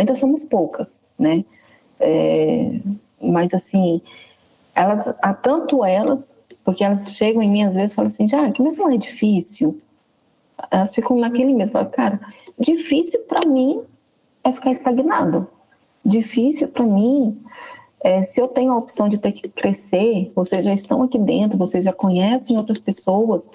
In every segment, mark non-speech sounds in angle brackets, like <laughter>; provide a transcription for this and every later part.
ainda somos poucas, né? É, mas assim, elas, há tanto elas, porque elas chegam em mim às vezes e falam assim, já, que não é difícil? Elas ficam naquele mesmo, falam, cara, difícil para mim é ficar estagnado. Difícil para mim é, se eu tenho a opção de ter que crescer, vocês já estão aqui dentro, vocês já conhecem outras pessoas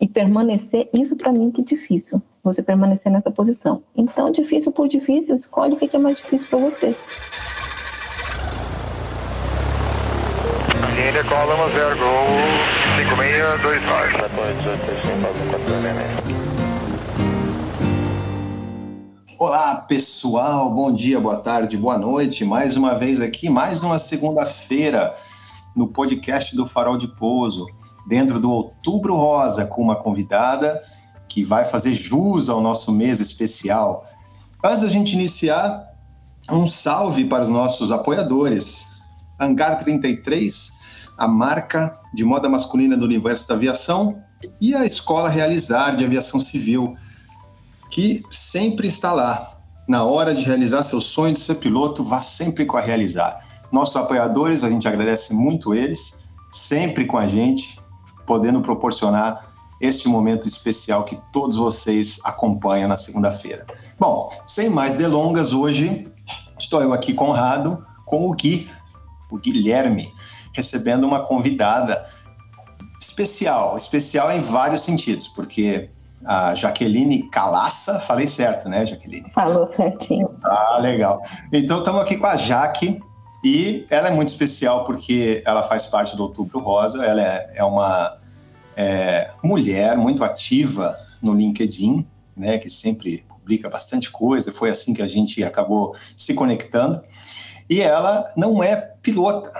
e permanecer, isso para mim que é difícil, você permanecer nessa posição. Então, difícil por difícil, escolhe o que é mais difícil para você. India, call 0, go 5629. Olá, pessoal. Bom dia, boa tarde, boa noite. Mais uma vez aqui, mais uma segunda-feira no podcast do Farol de Pouso, dentro do Outubro Rosa, com uma convidada que vai fazer jus ao nosso mês especial. Antes da gente iniciar, um salve para os nossos apoiadores. Hangar 33, a marca de moda masculina do universo da aviação, e a Escola Realizar de Aviação Civil que sempre está lá. Na hora de realizar seu sonho de ser piloto, vá sempre com a Realizar. Nossos apoiadores, a gente agradece muito eles, sempre com a gente, podendo proporcionar este momento especial que todos vocês acompanham na segunda-feira. Bom, sem mais delongas, hoje estou eu aqui Conrado com o Gui, o Guilherme, recebendo uma convidada especial, especial em vários sentidos, porque a Jaqueline Calaça, falei certo, né, Jaqueline? Falou certinho. Ah, legal. Então estamos aqui com a Jaque e ela é muito especial porque ela faz parte do Outubro Rosa, ela é, é uma é, mulher muito ativa no LinkedIn, né, que sempre publica bastante coisa, foi assim que a gente acabou se conectando. E ela não é pilota.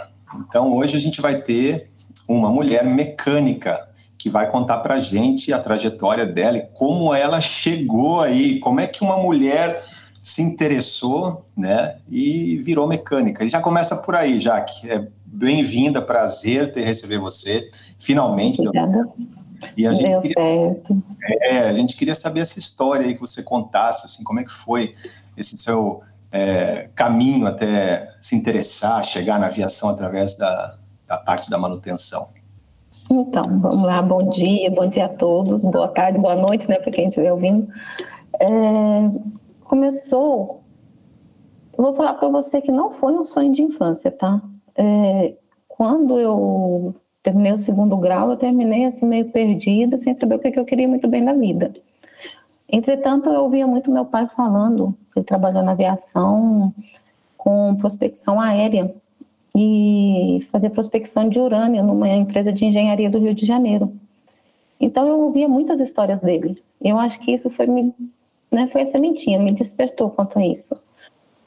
Então hoje a gente vai ter uma mulher mecânica que vai contar para a gente a trajetória dela e como ela chegou aí, como é que uma mulher se interessou, né, e virou mecânica. E já começa por aí, Jaque. É bem-vinda, prazer ter receber você, finalmente. Obrigada. E a gente Deu queria, certo. É, a gente queria saber essa história aí que você contasse, assim, como é que foi esse seu é, caminho até se interessar, chegar na aviação através da, da parte da manutenção. Então, vamos lá, bom dia, bom dia a todos, boa tarde, boa noite, né, para quem estiver ouvindo. É, começou, eu vou falar para você que não foi um sonho de infância, tá? É, quando eu terminei o segundo grau, eu terminei assim meio perdida, sem saber o que, que eu queria muito bem na vida. Entretanto, eu ouvia muito meu pai falando, ele trabalhou na aviação com prospecção aérea, e fazer prospecção de urânio numa empresa de engenharia do Rio de Janeiro. Então eu ouvia muitas histórias dele. Eu acho que isso foi me, né, foi a sementinha, me despertou quanto a isso.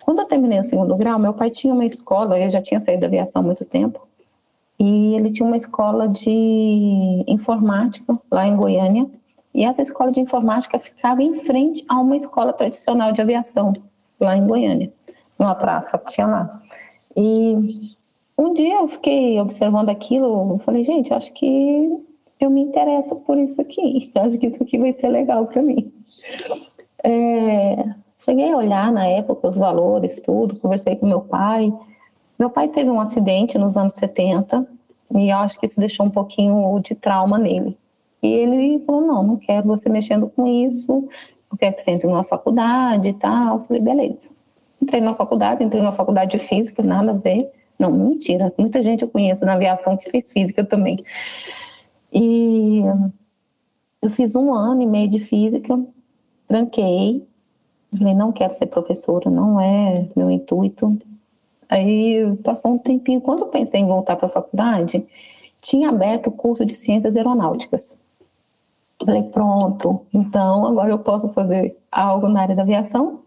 Quando eu terminei o segundo grau, meu pai tinha uma escola, ele já tinha saído da aviação há muito tempo, e ele tinha uma escola de informática lá em Goiânia, e essa escola de informática ficava em frente a uma escola tradicional de aviação lá em Goiânia, numa praça que tinha lá. E um dia eu fiquei observando aquilo, eu falei, gente, acho que eu me interesso por isso aqui, <laughs> acho que isso aqui vai ser legal para mim. É, cheguei a olhar na época os valores, tudo, conversei com meu pai. Meu pai teve um acidente nos anos 70 e eu acho que isso deixou um pouquinho de trauma nele. E ele falou: Não, não quero você mexendo com isso, eu quero que você entre numa faculdade e tal. Eu falei: Beleza. Entrei na faculdade, entrei na faculdade de física, nada a ver. Não, mentira. Muita gente eu conheço na aviação que fez física também. E eu fiz um ano e meio de física, tranquei. Falei, não quero ser professora, não é meu intuito. Aí passou um tempinho, quando eu pensei em voltar para a faculdade, tinha aberto o curso de ciências aeronáuticas. Falei, pronto, então agora eu posso fazer algo na área da aviação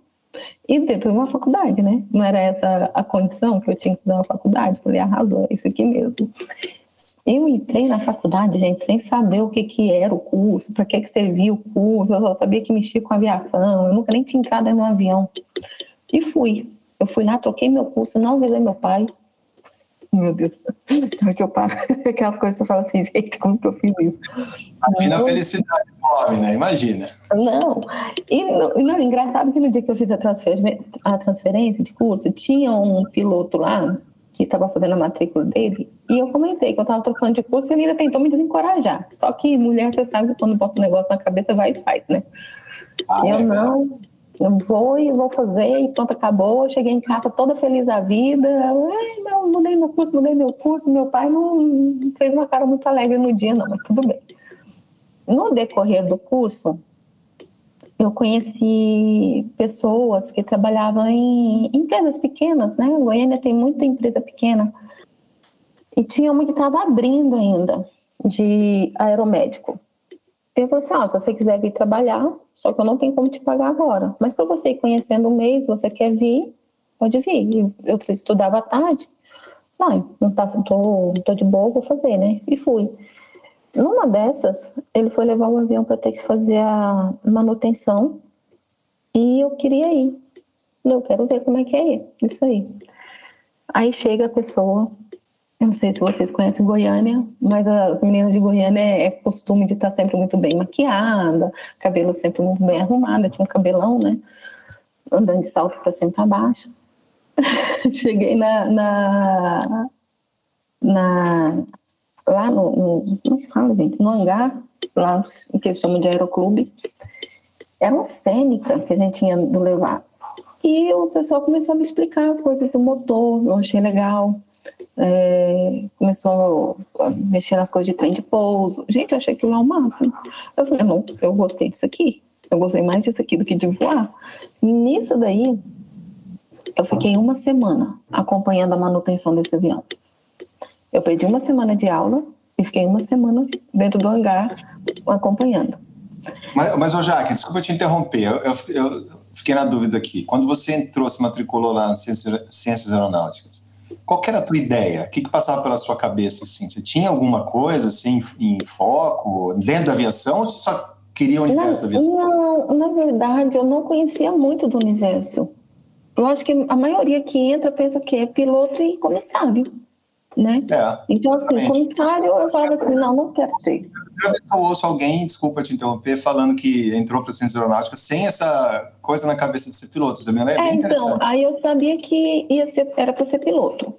e dentro de uma faculdade, né? Não era essa a condição que eu tinha que fazer uma faculdade. Falei, arrasou, é isso aqui mesmo. Eu entrei na faculdade, gente, sem saber o que, que era o curso, para que, que servia o curso, eu só sabia que mexia com aviação, eu nunca nem tinha entrado no avião. E fui. Eu fui lá, troquei meu curso, não avisei meu pai. Meu Deus, como é que eu paro? <laughs> Aquelas coisas que eu falo assim, gente, como que eu fiz isso? Imagina a felicidade nome, né? Imagina. Não. E não, engraçado que no dia que eu fiz a, transfer, a transferência de curso, tinha um piloto lá que estava fazendo a matrícula dele, e eu comentei que eu estava trocando de curso e ele ainda tentou me desencorajar. Só que mulher, você sabe que quando bota um negócio na cabeça, vai e faz, né? Ah, eu é não, eu vou e vou fazer, e pronto, acabou. Eu cheguei em casa toda feliz da vida. Eu, não, mudei meu curso, mudei meu curso. Meu pai não fez uma cara muito alegre no dia, não, mas tudo bem. No decorrer do curso, eu conheci pessoas que trabalhavam em empresas pequenas, né? Goiânia tem muita empresa pequena. E tinha uma que estava abrindo ainda, de aeromédico. Eu falei assim: ah, se você quiser vir trabalhar, só que eu não tenho como te pagar agora. Mas para você ir conhecendo um mês, você quer vir, pode vir. Eu estudava à tarde. Não, não tá, tô, tô de boa, vou fazer, né? E fui. Numa dessas, ele foi levar o avião para ter que fazer a manutenção e eu queria ir. Eu quero ver como é que é isso aí. Aí chega a pessoa, eu não sei se vocês conhecem Goiânia, mas as meninas de Goiânia é, é costume de estar sempre muito bem maquiada, cabelo sempre muito bem arrumado, tinha um cabelão, né? Andando de salto para cima e para baixo. <laughs> Cheguei na, na, na lá no, no não fala, gente, no hangar, lá que eles chamam de aeroclube, era uma cênica que a gente tinha do levar. E o pessoal começou a me explicar as coisas do motor, eu achei legal. É, começou a mexer nas coisas de trem de pouso. Gente, eu achei aquilo ao máximo. Eu falei, não, eu gostei disso aqui. Eu gostei mais disso aqui do que de voar. Nisso daí, eu fiquei uma semana acompanhando a manutenção desse avião. Eu perdi uma semana de aula e fiquei uma semana dentro do hangar acompanhando. Mas, mas ô Jaque, desculpa te interromper, eu, eu, eu, fiquei na dúvida aqui. Quando você entrou, se matriculou lá nas Ciências, Ciências Aeronáuticas, qual era a tua ideia? O que, que passava pela sua cabeça? Assim? Você tinha alguma coisa assim, em foco, dentro da aviação, ou você só queria o universo da aviação? Não, na verdade, eu não conhecia muito do universo. Eu acho que a maioria que entra pensa que é piloto e comissário né? É, então, assim, exatamente. comissário, eu falava assim, não, não quero ser. Eu ouço alguém, desculpa te interromper, falando que entrou para a ciência aeronáutica sem essa coisa na cabeça de ser piloto. Isso é, bem é, então, aí eu sabia que ia ser, era para ser piloto.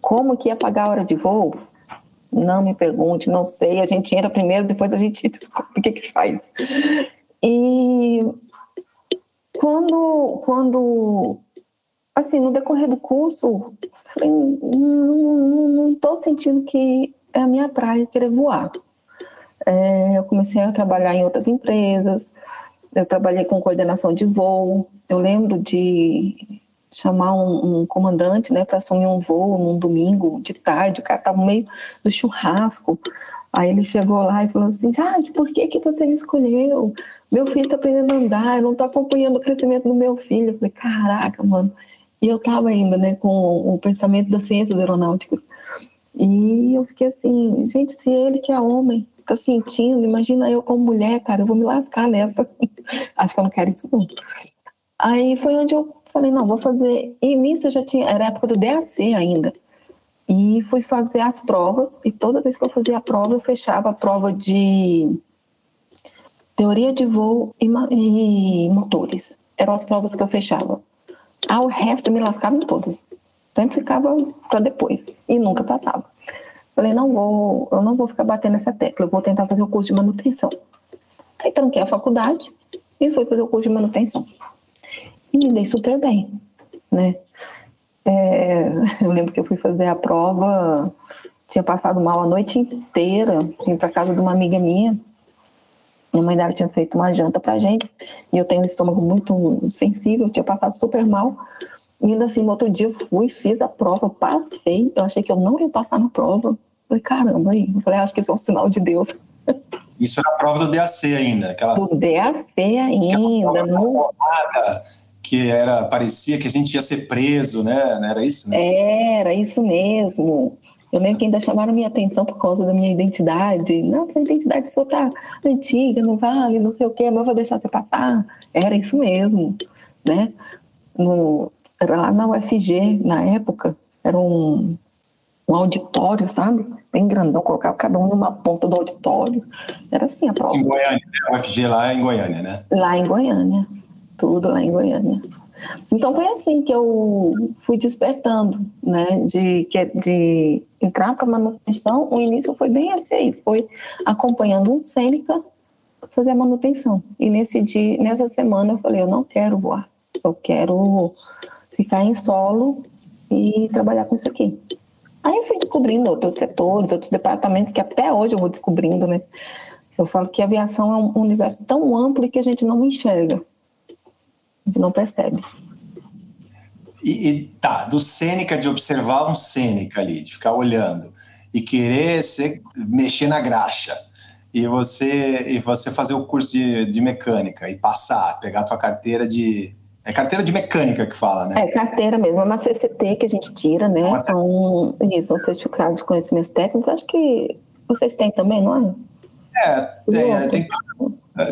Como que ia pagar a hora de voo? Não me pergunte, não sei. A gente entra primeiro, depois a gente <laughs> descobre o que que faz. E quando, quando assim, no decorrer do curso, falei, não estou sentindo que é a minha praia querer voar. É, eu comecei a trabalhar em outras empresas, eu trabalhei com coordenação de voo, eu lembro de chamar um, um comandante né, para assumir um voo num domingo de tarde, o cara estava no meio do churrasco, aí ele chegou lá e falou assim, ah, por que, que você me escolheu? Meu filho está aprendendo a andar, eu não estou acompanhando o crescimento do meu filho. Eu falei, caraca, mano, e eu estava ainda, né, com o pensamento das ciências aeronáuticas. E eu fiquei assim, gente, se ele que é homem está sentindo, imagina eu como mulher, cara, eu vou me lascar nessa. <laughs> Acho que eu não quero isso não. Aí foi onde eu falei, não, vou fazer. E nisso eu já tinha, era época do DAC ainda. E fui fazer as provas, e toda vez que eu fazia a prova, eu fechava a prova de teoria de voo e, e motores. Eram as provas que eu fechava. Ah, o resto me lascava em todos. Sempre ficava para depois e nunca passava. Falei, não vou, eu não vou ficar batendo essa tecla, eu vou tentar fazer o curso de manutenção. Aí tranquei a faculdade e fui fazer o curso de manutenção. E me dei super bem, né? É, eu lembro que eu fui fazer a prova, tinha passado mal a noite inteira, vim para casa de uma amiga minha, minha mãe dela tinha feito uma janta pra gente, e eu tenho um estômago muito sensível, tinha passado super mal. E ainda assim, no outro dia eu fui, fiz a prova, passei. Eu achei que eu não ia passar na prova. Falei, caramba, aí. Eu falei, acho que isso é um sinal de Deus. Isso era a prova do DAC ainda. Aquela... Do DAC ainda. Não... Que era, parecia que a gente ia ser preso, né? Não era isso? Né? Era isso mesmo. Eu lembro que ainda chamaram minha atenção por causa da minha identidade. Nossa, a identidade sua tá antiga, não vale, não sei o quê, mas eu vou deixar você passar. Era isso mesmo, né? No, era lá na UFG, na época, era um, um auditório, sabe? Bem grandão, colocava cada um numa ponta do auditório. Era assim a prova. Em Goiânia, né? o FG lá em Goiânia, né? Lá em Goiânia, tudo lá em Goiânia. Então foi assim que eu fui despertando, né, de, de entrar para manutenção. O início foi bem assim aí, foi acompanhando um Sêneca fazer a manutenção. E nesse dia, nessa semana eu falei, eu não quero voar, eu quero ficar em solo e trabalhar com isso aqui. Aí eu fui descobrindo outros setores, outros departamentos que até hoje eu vou descobrindo, né? Eu falo que a aviação é um universo tão amplo que a gente não enxerga, a gente não percebe. E, e tá, do Sêneca, de observar um Sêneca ali, de ficar olhando e querer ser, mexer na graxa, e você e você fazer o curso de, de mecânica e passar, pegar a tua carteira de é carteira de mecânica que fala, né? É carteira mesmo, é uma CCT que a gente tira, né? Uma um, isso, um certificado de conhecimentos técnicos. Acho que vocês têm também, não é? É, tem, tem,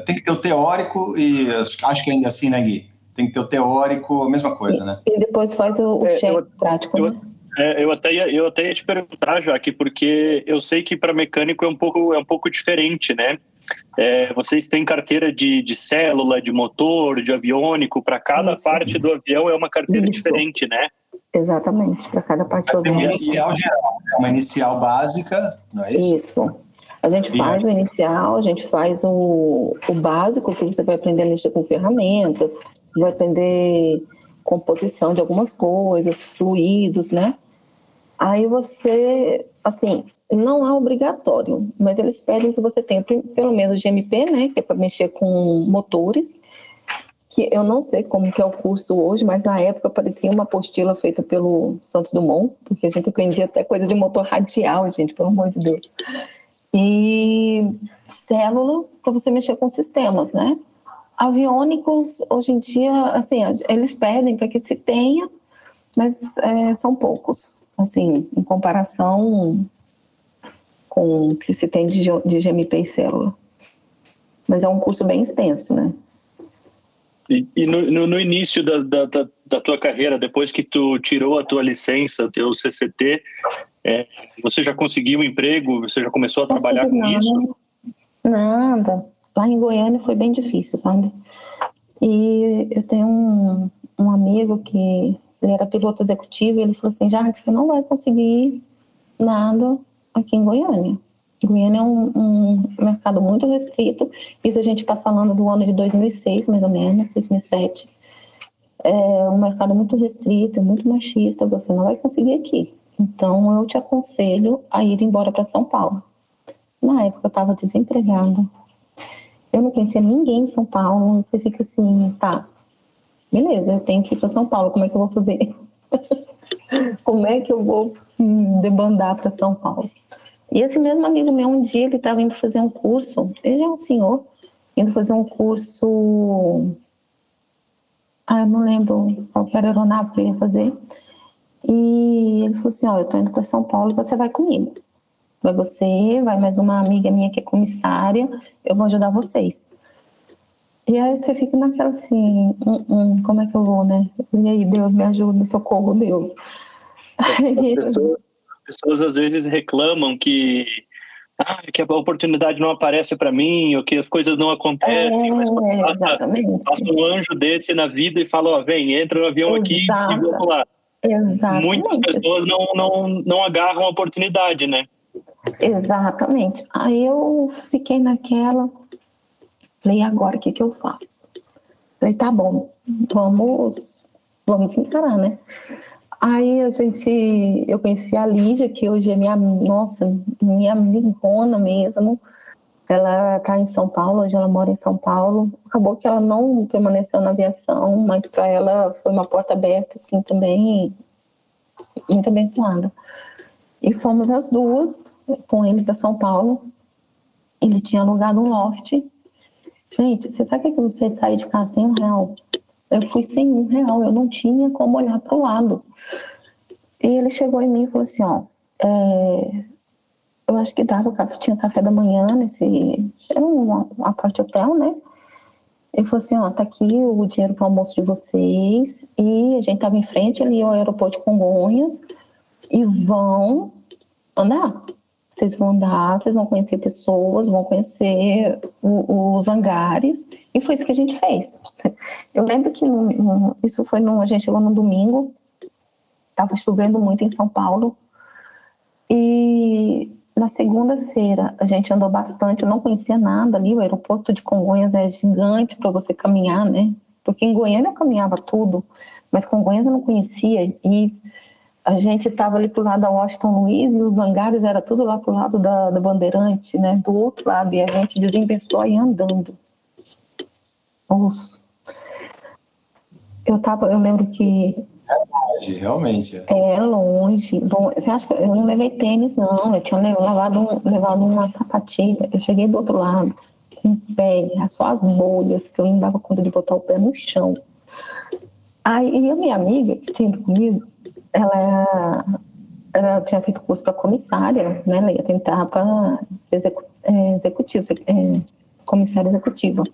tem, que ter o teórico e acho que ainda assim, né, Gui? Tem que ter o teórico, a mesma coisa, né? E depois faz o, o é, cheque prático, eu, né? É, eu, até ia, eu até ia te perguntar, Jaque, porque eu sei que para mecânico é um pouco, é um pouco diferente, né? É, vocês têm carteira de, de célula, de motor, de aviônico, para cada Isso. parte do avião é uma carteira Isso. diferente, né? Exatamente, para cada parte do avião. Tem uma inicial geral, né? uma inicial básica, não é isso? Isso. A gente faz o inicial, a gente faz o, o básico, que você vai aprender a mexer com ferramentas, você vai aprender composição de algumas coisas, fluidos, né? Aí você, assim, não é obrigatório, mas eles pedem que você tenha pelo menos GMP, né, que é para mexer com motores, que eu não sei como que é o curso hoje, mas na época parecia uma apostila feita pelo Santos Dumont, porque a gente aprendia até coisa de motor radial, gente, pelo amor de Deus. E célula para você mexer com sistemas, né? Aviônicos, hoje em dia, assim, eles pedem para que se tenha, mas é, são poucos, assim, em comparação com o que se tem de, de GMP e célula. Mas é um curso bem extenso, né? E, e no, no, no, início da, da, da, tua carreira, depois que tu tirou a tua licença, teu CCT, é, você já conseguiu um emprego? Você já começou a trabalhar com nada. isso? Nada lá em Goiânia foi bem difícil, sabe? E eu tenho um, um amigo que ele era piloto executivo e ele falou assim, já que você não vai conseguir nada aqui em Goiânia. Goiânia é um, um mercado muito restrito, isso a gente está falando do ano de 2006, mais ou menos, 2007. É um mercado muito restrito, muito machista, você não vai conseguir aqui. Então, eu te aconselho a ir embora para São Paulo. Na época, eu estava desempregada, eu não conhecia ninguém em São Paulo. Você fica assim, tá, beleza, eu tenho que ir para São Paulo, como é que eu vou fazer? <laughs> como é que eu vou debandar para São Paulo? E esse mesmo amigo meu, um dia ele estava indo fazer um curso, ele já é um senhor, indo fazer um curso. Ah, eu não lembro qual era a aeronave que ele ia fazer. E ele falou assim: Ó, eu tô indo para São Paulo e você vai comigo. Vai você, vai mais uma amiga minha que é comissária, eu vou ajudar vocês. E aí você fica naquela assim, hum, hum, como é que eu vou, né? E aí, Deus me ajuda, socorro, Deus. <laughs> As pessoas às vezes reclamam que ah, que a oportunidade não aparece para mim, ou que as coisas não acontecem, é, mas passa, passa, um anjo desse na vida e fala, ó, vem, entra no avião Exato. aqui e vamos lá. Exatamente. Muitas pessoas não, não, não agarram a oportunidade, né? Exatamente. Aí eu fiquei naquela, falei, agora o que, que eu faço? Falei, tá bom, vamos, vamos encarar, né? Aí a gente, eu conheci a Lígia, que hoje é minha, nossa, minha amigona mesmo. Ela está em São Paulo, hoje ela mora em São Paulo. Acabou que ela não permaneceu na aviação, mas para ela foi uma porta aberta, assim, também muito abençoada. E fomos as duas com ele para São Paulo. Ele tinha alugado um loft. Gente, você sabe que você sai de casa sem um real? Eu fui sem um real, eu não tinha como olhar para o lado. E ele chegou em mim e falou assim: Ó, é, eu acho que dava, tinha café da manhã nesse. Era um apart hotel, né? Ele falou assim: Ó, tá aqui o dinheiro para o almoço de vocês. E a gente tava em frente ali ao aeroporto de Congonhas e vão andar. Vocês vão andar, vocês vão conhecer pessoas, vão conhecer o, os hangares. E foi isso que a gente fez. <laughs> Eu lembro que no, no, isso foi no. A gente chegou no domingo, estava chovendo muito em São Paulo. E na segunda-feira a gente andou bastante, eu não conhecia nada ali, o aeroporto de Congonhas é gigante para você caminhar, né? Porque em Goiânia eu caminhava tudo, mas Congonhas eu não conhecia e a gente estava ali pro lado da Washington Luiz e os hangares era tudo lá pro lado da, da Bandeirante, né? Do outro lado, e a gente desinvestiu aí andando. Nossa. Eu tava, eu lembro que longe, realmente. É, é longe, Você acha que eu não levei tênis, não. Eu tinha levado, levado uma sapatilha. Eu cheguei do outro lado, com pé, só as bolhas, que eu ainda dava conta de botar o pé no chão. Aí a minha amiga, que tinha ido comigo, ela, ela tinha feito curso para comissária, né? Ela ia tentar para ser execu, é, executivo, é, comissária executiva.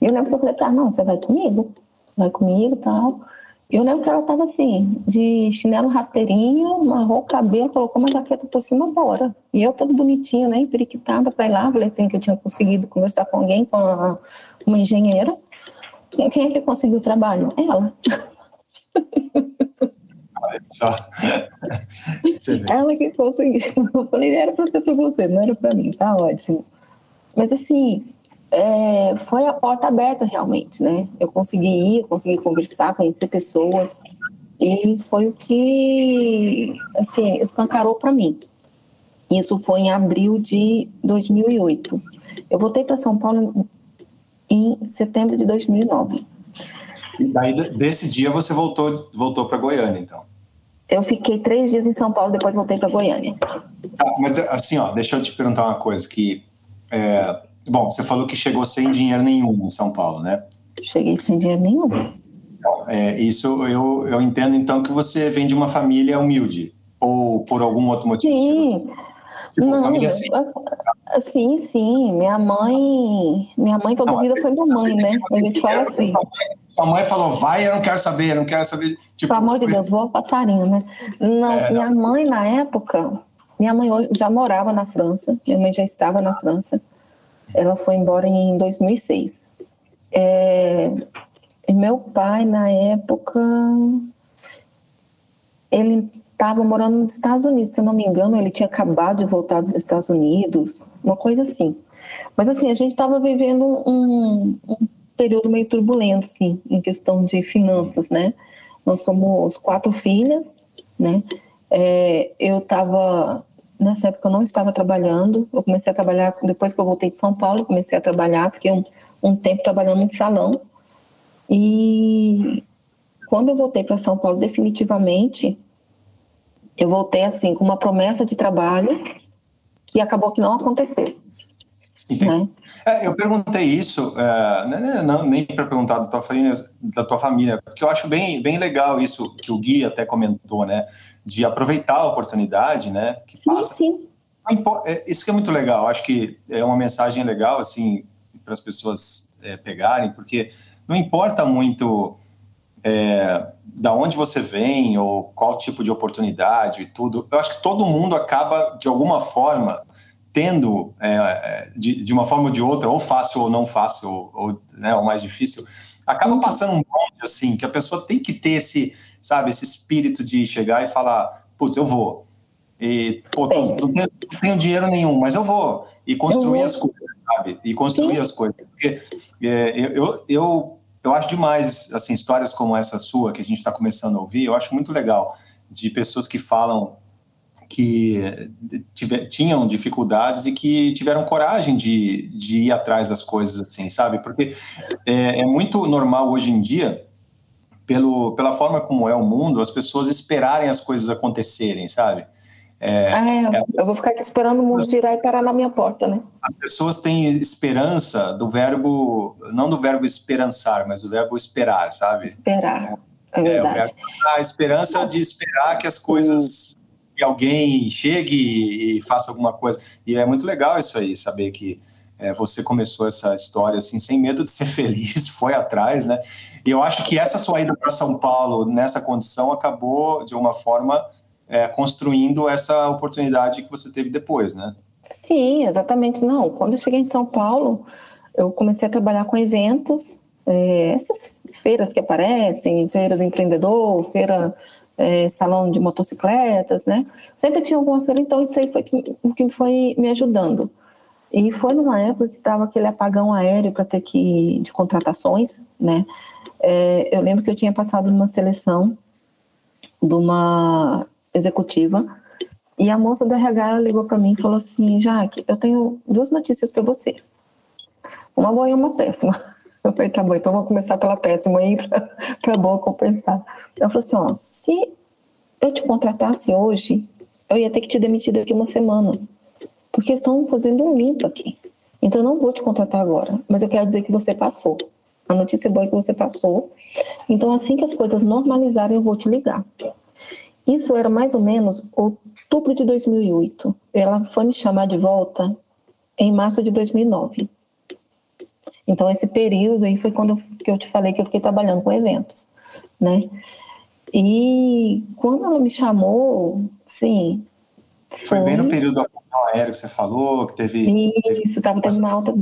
E eu lembro que eu falei, tá, não, você vai comigo? Vai comigo e tal. Eu lembro que ela estava assim, de chinelo rasteirinho, amarrou o cabelo, colocou uma jaqueta por cima, bora. E eu toda bonitinha, né, emperiquitada para ir lá, falei assim, que eu tinha conseguido conversar com alguém, com a, uma engenheira. Quem é que conseguiu o trabalho? Ela. Só. <laughs> Ela que conseguiu. Eu falei, era para ser para você, não era para mim, tá ótimo. Mas assim, é, foi a porta aberta realmente, né? Eu consegui ir, consegui conversar, conhecer pessoas e foi o que, assim, escancarou para mim. Isso foi em abril de 2008. Eu voltei para São Paulo em setembro de 2009. E daí, desse dia, você voltou, voltou para Goiânia, então? Eu fiquei três dias em São Paulo, depois voltei para Goiânia. Ah, mas assim, ó, deixa eu te perguntar uma coisa que é, Bom, você falou que chegou sem dinheiro nenhum em São Paulo, né? Cheguei sem dinheiro nenhum. É, isso eu, eu entendo então que você vem de uma família humilde ou por algum outro motivo. Sim. Tipo, não, família assim. Sim, sim. Minha mãe, minha mãe toda a vida foi minha mãe, né? A gente fala assim. Sua mãe falou, vai, eu não quero saber, eu não quero saber. Tipo, Pelo amor de Deus, voa passarinho, né? Não, é, minha não. mãe na época, minha mãe já morava na França, minha mãe já estava na França. Ela foi embora em 2006. É, meu pai, na época, ele estava morando nos Estados Unidos, se eu não me engano, ele tinha acabado de voltar dos Estados Unidos, uma coisa assim. Mas assim, a gente estava vivendo um, um, período meio turbulento, sim, em questão de finanças, né? Nós somos quatro filhas, né? É, eu estava nessa época eu não estava trabalhando. Eu comecei a trabalhar depois que eu voltei de São Paulo, comecei a trabalhar, fiquei um, um tempo trabalhando em salão. E quando eu voltei para São Paulo definitivamente, eu voltei assim com uma promessa de trabalho que acabou que não aconteceu. Né? É, eu perguntei isso, é, não, né, não, nem para perguntar da tua, família, da tua família, porque eu acho bem, bem legal isso que o Gui até comentou, né? De aproveitar a oportunidade, né? Que sim, passa. sim. É, isso que é muito legal, acho que é uma mensagem legal, assim, para as pessoas é, pegarem, porque não importa muito é, da onde você vem ou qual tipo de oportunidade e tudo, eu acho que todo mundo acaba, de alguma forma, tendo, é, é, de, de, uma forma ou de outra, ou fácil ou não fácil, ou, ou, né, ou mais difícil, acaba uhum. passando um bonde, assim, que a pessoa tem que ter esse, sabe, esse espírito de chegar e falar, putz, eu vou. E, pô, não tenho, não tenho dinheiro nenhum, mas eu vou. E construir as coisas, sabe? E construir Sim. as coisas. Porque é, eu, eu, eu acho demais, assim, histórias como essa sua, que a gente está começando a ouvir, eu acho muito legal, de pessoas que falam que tiver, tinham dificuldades e que tiveram coragem de, de ir atrás das coisas, assim, sabe? Porque é, é, muito normal hoje em dia, pelo, pela forma como é o mundo, as pessoas esperarem as coisas acontecerem, sabe? É, ah, é, eu vou ficar aqui esperando o mundo virar e parar na minha porta, né? As pessoas têm esperança do verbo, não do verbo esperançar, mas do verbo esperar, sabe? Esperar, é, é verdade. a esperança de esperar que as coisas que alguém chegue e faça alguma coisa. E é muito legal isso aí, saber que é, você começou essa história assim, sem medo de ser <laughs> feliz, foi atrás, né? E eu acho que essa sua ida para São Paulo nessa condição acabou, de uma forma, é, construindo essa oportunidade que você teve depois, né? Sim, exatamente. Não, quando eu cheguei em São Paulo, eu comecei a trabalhar com eventos, é, essas feiras que aparecem, feira do empreendedor, feira é, salão de motocicletas, né? Sempre tinha alguma feira, então isso aí foi o que foi me ajudando. E foi numa época que estava aquele apagão aéreo para ter que de contratações, né? É, eu lembro que eu tinha passado numa seleção de uma executiva e a moça do RH ligou para mim e falou assim: Jaque, eu tenho duas notícias para você. Uma boa e uma péssima. Eu falei: tá bom, então vou começar pela péssima aí <laughs> para boa compensar. Ela falou assim: ó, se eu te contratasse hoje, eu ia ter que te demitir daqui uma semana, porque estão fazendo um limpo aqui. Então eu não vou te contratar agora, mas eu quero dizer que você passou. A notícia boa é que você passou. Então assim que as coisas normalizarem, eu vou te ligar. Isso era mais ou menos outubro de 2008. Ela foi me chamar de volta em março de 2009. Então esse período aí foi quando eu, que eu te falei que eu fiquei trabalhando com eventos, né? E quando ela me chamou, sim. Foi, foi bem no período do aéreo que você falou, que teve. Isso, estava tendo uma alta.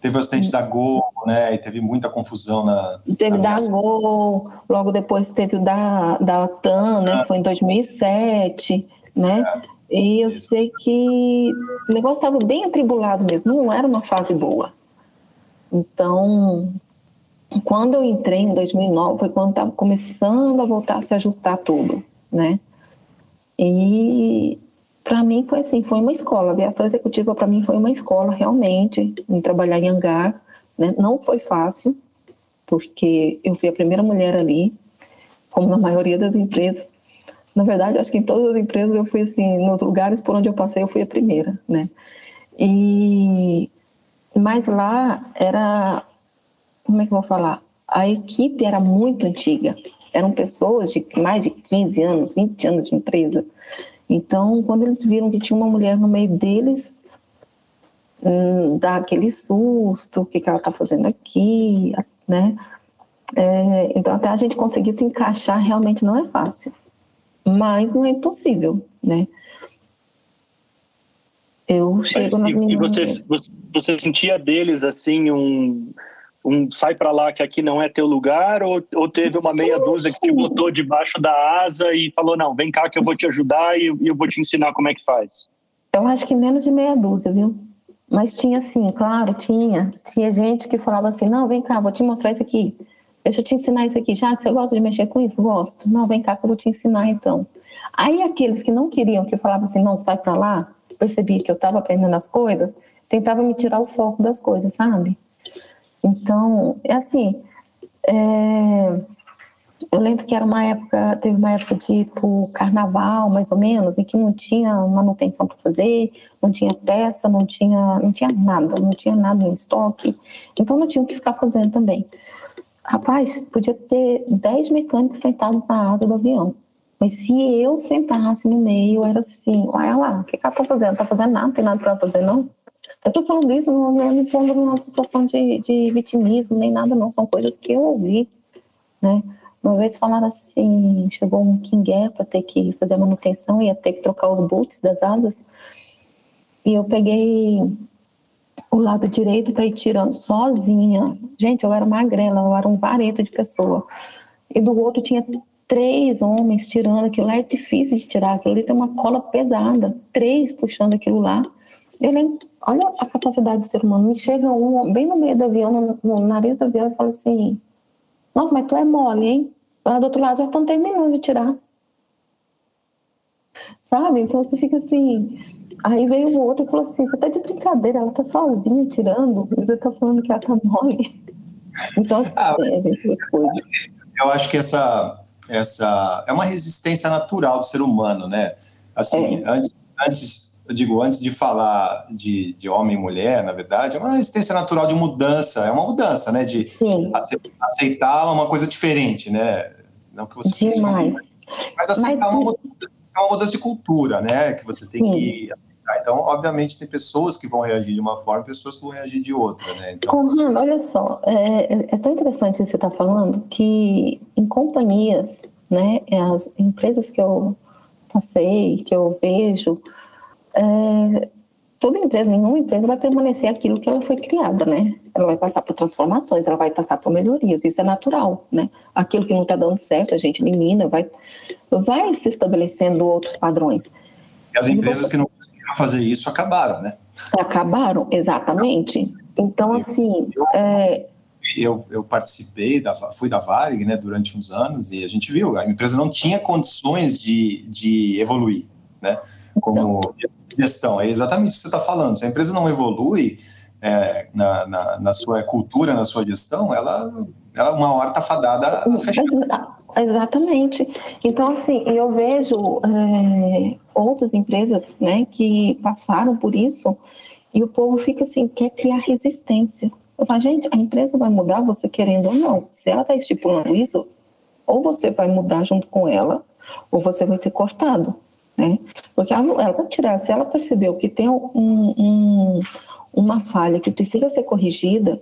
Teve o acidente da Gol, né? E teve muita confusão na. Teve na da Gol, logo depois teve o da, da TAM, né? Que foi em 2007, né? É, e eu isso. sei que o negócio estava bem atribulado mesmo, não era uma fase boa. Então, quando eu entrei em 2009, foi quando estava começando a voltar a se ajustar tudo, né? E para mim foi assim, foi uma escola. A aviação executiva para mim foi uma escola realmente, em trabalhar em hangar, né? Não foi fácil, porque eu fui a primeira mulher ali, como na maioria das empresas. Na verdade, acho que em todas as empresas eu fui assim, nos lugares por onde eu passei, eu fui a primeira, né? E mas lá era como é que eu vou falar? A equipe era muito antiga. Eram pessoas de mais de 15 anos, 20 anos de empresa. Então, quando eles viram que tinha uma mulher no meio deles, hum, dá aquele susto, o que, que ela está fazendo aqui, né? É, então, até a gente conseguir se encaixar realmente não é fácil. Mas não é impossível, né? Eu chego Mas, nas e, E você, você sentia deles, assim, um um sai para lá que aqui não é teu lugar ou, ou teve uma meia dúzia que te botou debaixo da asa e falou não vem cá que eu vou te ajudar e, e eu vou te ensinar como é que faz eu acho que menos de meia dúzia viu? Mas tinha sim claro tinha. Tinha gente que falava assim não vem cá vou te mostrar isso aqui. Deixa eu te ensinar isso aqui. Já que você gosta de mexer com isso? Gosto. Não vem cá que eu vou te ensinar então. Aí aqueles que não queriam que eu falava assim não sai para lá. Percebia que eu estava aprendendo as coisas tentava me tirar o foco das coisas sabe então, é assim, é, eu lembro que era uma época, teve uma época tipo carnaval, mais ou menos, em que não tinha manutenção para fazer, não tinha peça, não tinha, não tinha nada, não tinha nada em estoque, então não tinha o que ficar fazendo também. Rapaz, podia ter 10 mecânicos sentados na asa do avião. Mas se eu sentasse no meio, era assim, olha lá, o que, que ela fazendo? Não tá fazendo nada, não tem nada para fazer, não? Eu estou falando isso, não é me pondo numa situação de, de vitimismo, nem nada, não. São coisas que eu ouvi, né? Uma vez falaram assim, chegou um King Air para ter que fazer a manutenção, ia ter que trocar os bolts das asas. E eu peguei o lado direito para ir tirando sozinha. Gente, eu era magrela, eu era um vareto de pessoa. E do outro tinha três homens tirando aquilo lá. É difícil de tirar, aquilo ali tem uma cola pesada. Três puxando aquilo lá. Nem olha a capacidade do ser humano. Me chega um bem no meio do avião, no, no nariz do avião, e fala assim: Nossa, mas tu é mole, hein? Lá do outro lado já estão terminando de tirar. Sabe? Então você fica assim. Aí veio o outro e falou assim: Você tá de brincadeira, ela tá sozinha tirando, e você tá falando que ela tá mole. <laughs> Então, assim, ah, é, eu acho que essa, essa é uma resistência natural do ser humano, né? Assim, é. antes, antes eu digo, antes de falar de, de homem e mulher, na verdade, é uma resistência natural de mudança, é uma mudança, né? De Sim. aceitar uma coisa diferente, né? Não que você Demais. mas aceitar mas, uma, mudança, é uma mudança de cultura, né? Que você tem Sim. que aceitar. Então, obviamente, tem pessoas que vão reagir de uma forma e pessoas que vão reagir de outra, né? Então... Conrado, olha só, é, é tão interessante isso que você está falando que em companhias, né? As empresas que eu passei, que eu vejo, é, toda empresa, nenhuma empresa vai permanecer aquilo que ela foi criada, né? Ela vai passar por transformações, ela vai passar por melhorias, isso é natural, né? Aquilo que não está dando certo, a gente elimina, vai, vai se estabelecendo outros padrões. E as empresas que não conseguiram fazer isso acabaram, né? Acabaram, exatamente. Então, assim. Eu, é... eu, eu, participei, da, fui da Varig né, durante uns anos e a gente viu, a empresa não tinha condições de, de evoluir, né? Como então. gestão. É exatamente isso que você está falando. Se a empresa não evolui é, na, na, na, sua cultura, na sua gestão, ela, ela uma hora está fadada a fechar. Exatamente. Então, assim, eu vejo é, outras empresas né, que passaram por isso e o povo fica assim, quer criar resistência. Eu falo, gente, a empresa vai mudar você querendo ou não. Se ela está estipulando isso, ou você vai mudar junto com ela, ou você vai ser cortado, né? Porque ela, ela vai tirar, se ela percebeu que tem um, um, uma falha que precisa ser corrigida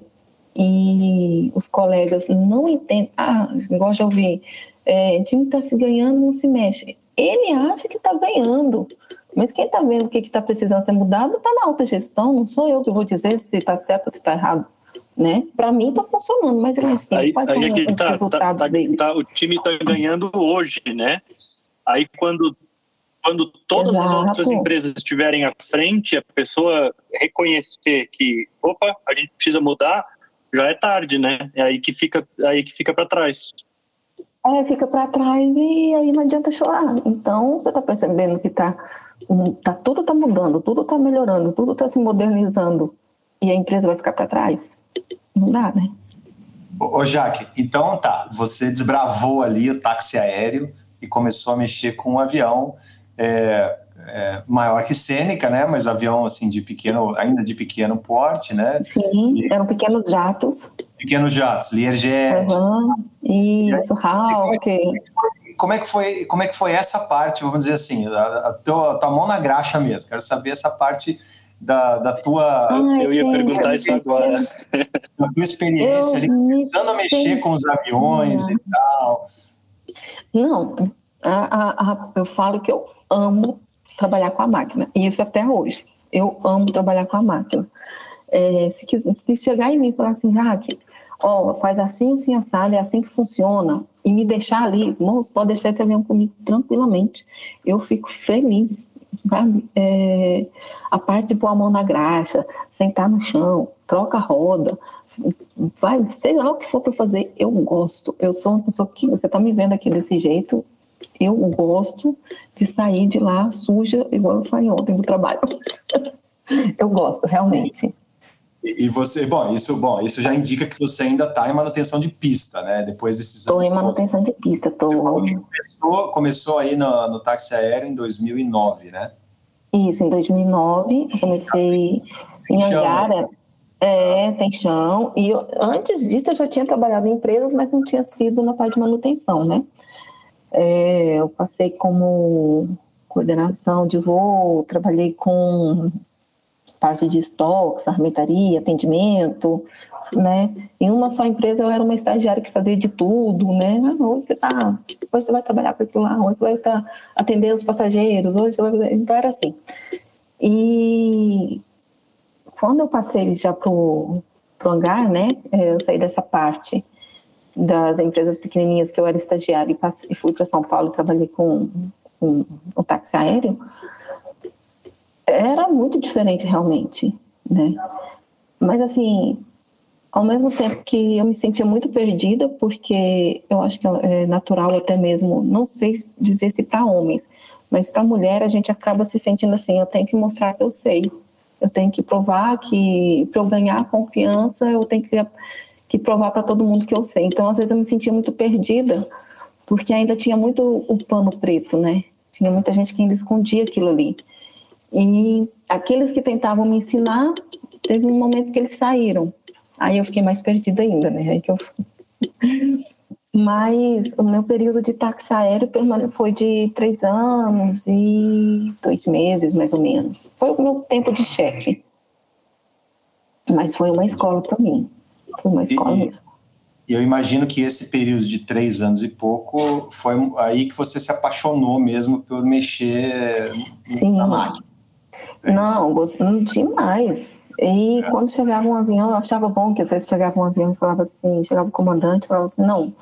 e os colegas não entendem, ah, igual já ouvi, é, o time está se ganhando, não se mexe. Ele acha que está ganhando, mas quem está vendo o que está precisando ser mudado está na alta gestão, não sou eu que vou dizer se está certo ou se está errado. Né? Para mim está funcionando, mas ele assim, aí, quais aí são é os tá, resultados tá, deles? Tá, o time está ganhando hoje, né? Aí quando, quando todas Exato. as outras empresas estiverem à frente, a pessoa reconhecer que, opa, a gente precisa mudar, já é tarde, né? É aí que fica, é aí que fica para trás. É, fica para trás e aí não adianta chorar. Então, você está percebendo que tá, tá, tudo está mudando, tudo está melhorando, tudo está se modernizando e a empresa vai ficar para trás? Não dá, né? Ô, Jaque, então tá, você desbravou ali o táxi aéreo e começou a mexer com um avião é, é, maior que Sêneca, né? Mas avião assim de pequeno, ainda de pequeno porte, né? Sim, e, eram pequenos jatos. Pequenos jatos, Learjet. Uhum, isso, Hawk. Como é que foi? Como é que foi essa parte? Vamos dizer assim, a, a, tua, a tua mão na graxa mesmo. Quero saber essa parte da, da tua. Ai, eu ia gente, perguntar isso agora. Da tua experiência ali, começando a mexer com os aviões e tal. Não, a, a, eu falo que eu amo trabalhar com a máquina. E isso até hoje. Eu amo trabalhar com a máquina. É, se, se, chegar em mim e falar assim, Jaque, ó, faz assim, assim, assado, é assim que funciona, e me deixar ali, moço, pode deixar esse avião comigo tranquilamente. Eu fico feliz, sabe? É, a parte de pôr a mão na graxa, sentar no chão, troca roda, vai, seja lá o que for para fazer, eu gosto. Eu sou uma pessoa que você está me vendo aqui desse jeito, eu gosto de sair de lá suja, igual eu saí ontem do trabalho. <laughs> eu gosto, realmente. E você, bom, isso, bom, isso já indica que você ainda está em manutenção de pista, né? Depois desses anos. Estou em manutenção todos. de pista, que começou, começou aí no, no táxi aéreo em 2009, né? Isso, em 2009, comecei em Angara. É, tem chão. E eu, antes disso eu já tinha trabalhado em empresas, mas não tinha sido na parte de manutenção, né? É, eu passei como coordenação de voo, trabalhei com parte de estoque, ferramentaria, atendimento, né? Em uma só empresa eu era uma estagiária que fazia de tudo, né? Ah, hoje você tá, hoje você vai trabalhar para lá, hoje você vai estar tá atendendo os passageiros, hoje você vai, então era assim. E quando eu passei já pro pro hangar, né? É, eu saí dessa parte das empresas pequenininhas que eu era estagiária e, passei, e fui para São Paulo e trabalhei com, o táxi aéreo, era muito diferente realmente, né? Mas assim, ao mesmo tempo que eu me sentia muito perdida, porque eu acho que é natural até mesmo, não sei dizer se para homens, mas para mulher a gente acaba se sentindo assim, eu tenho que mostrar que eu sei, eu tenho que provar que para eu ganhar confiança eu tenho que que provar para todo mundo que eu sei. Então, às vezes, eu me sentia muito perdida, porque ainda tinha muito o pano preto, né? Tinha muita gente que ainda escondia aquilo ali. E aqueles que tentavam me ensinar, teve um momento que eles saíram. Aí eu fiquei mais perdida ainda, né? Aí que eu... <laughs> Mas o meu período de táxi aéreo foi de três anos e dois meses, mais ou menos. Foi o meu tempo de chefe. Mas foi uma escola para mim uma escola e, mesmo. E eu imagino que esse período de três anos e pouco foi aí que você se apaixonou mesmo por mexer Sim. na máquina. É Não, gostando demais. E é. quando chegava um avião, eu achava bom que às vezes chegava um avião e falava assim, chegava o comandante e falava assim, não,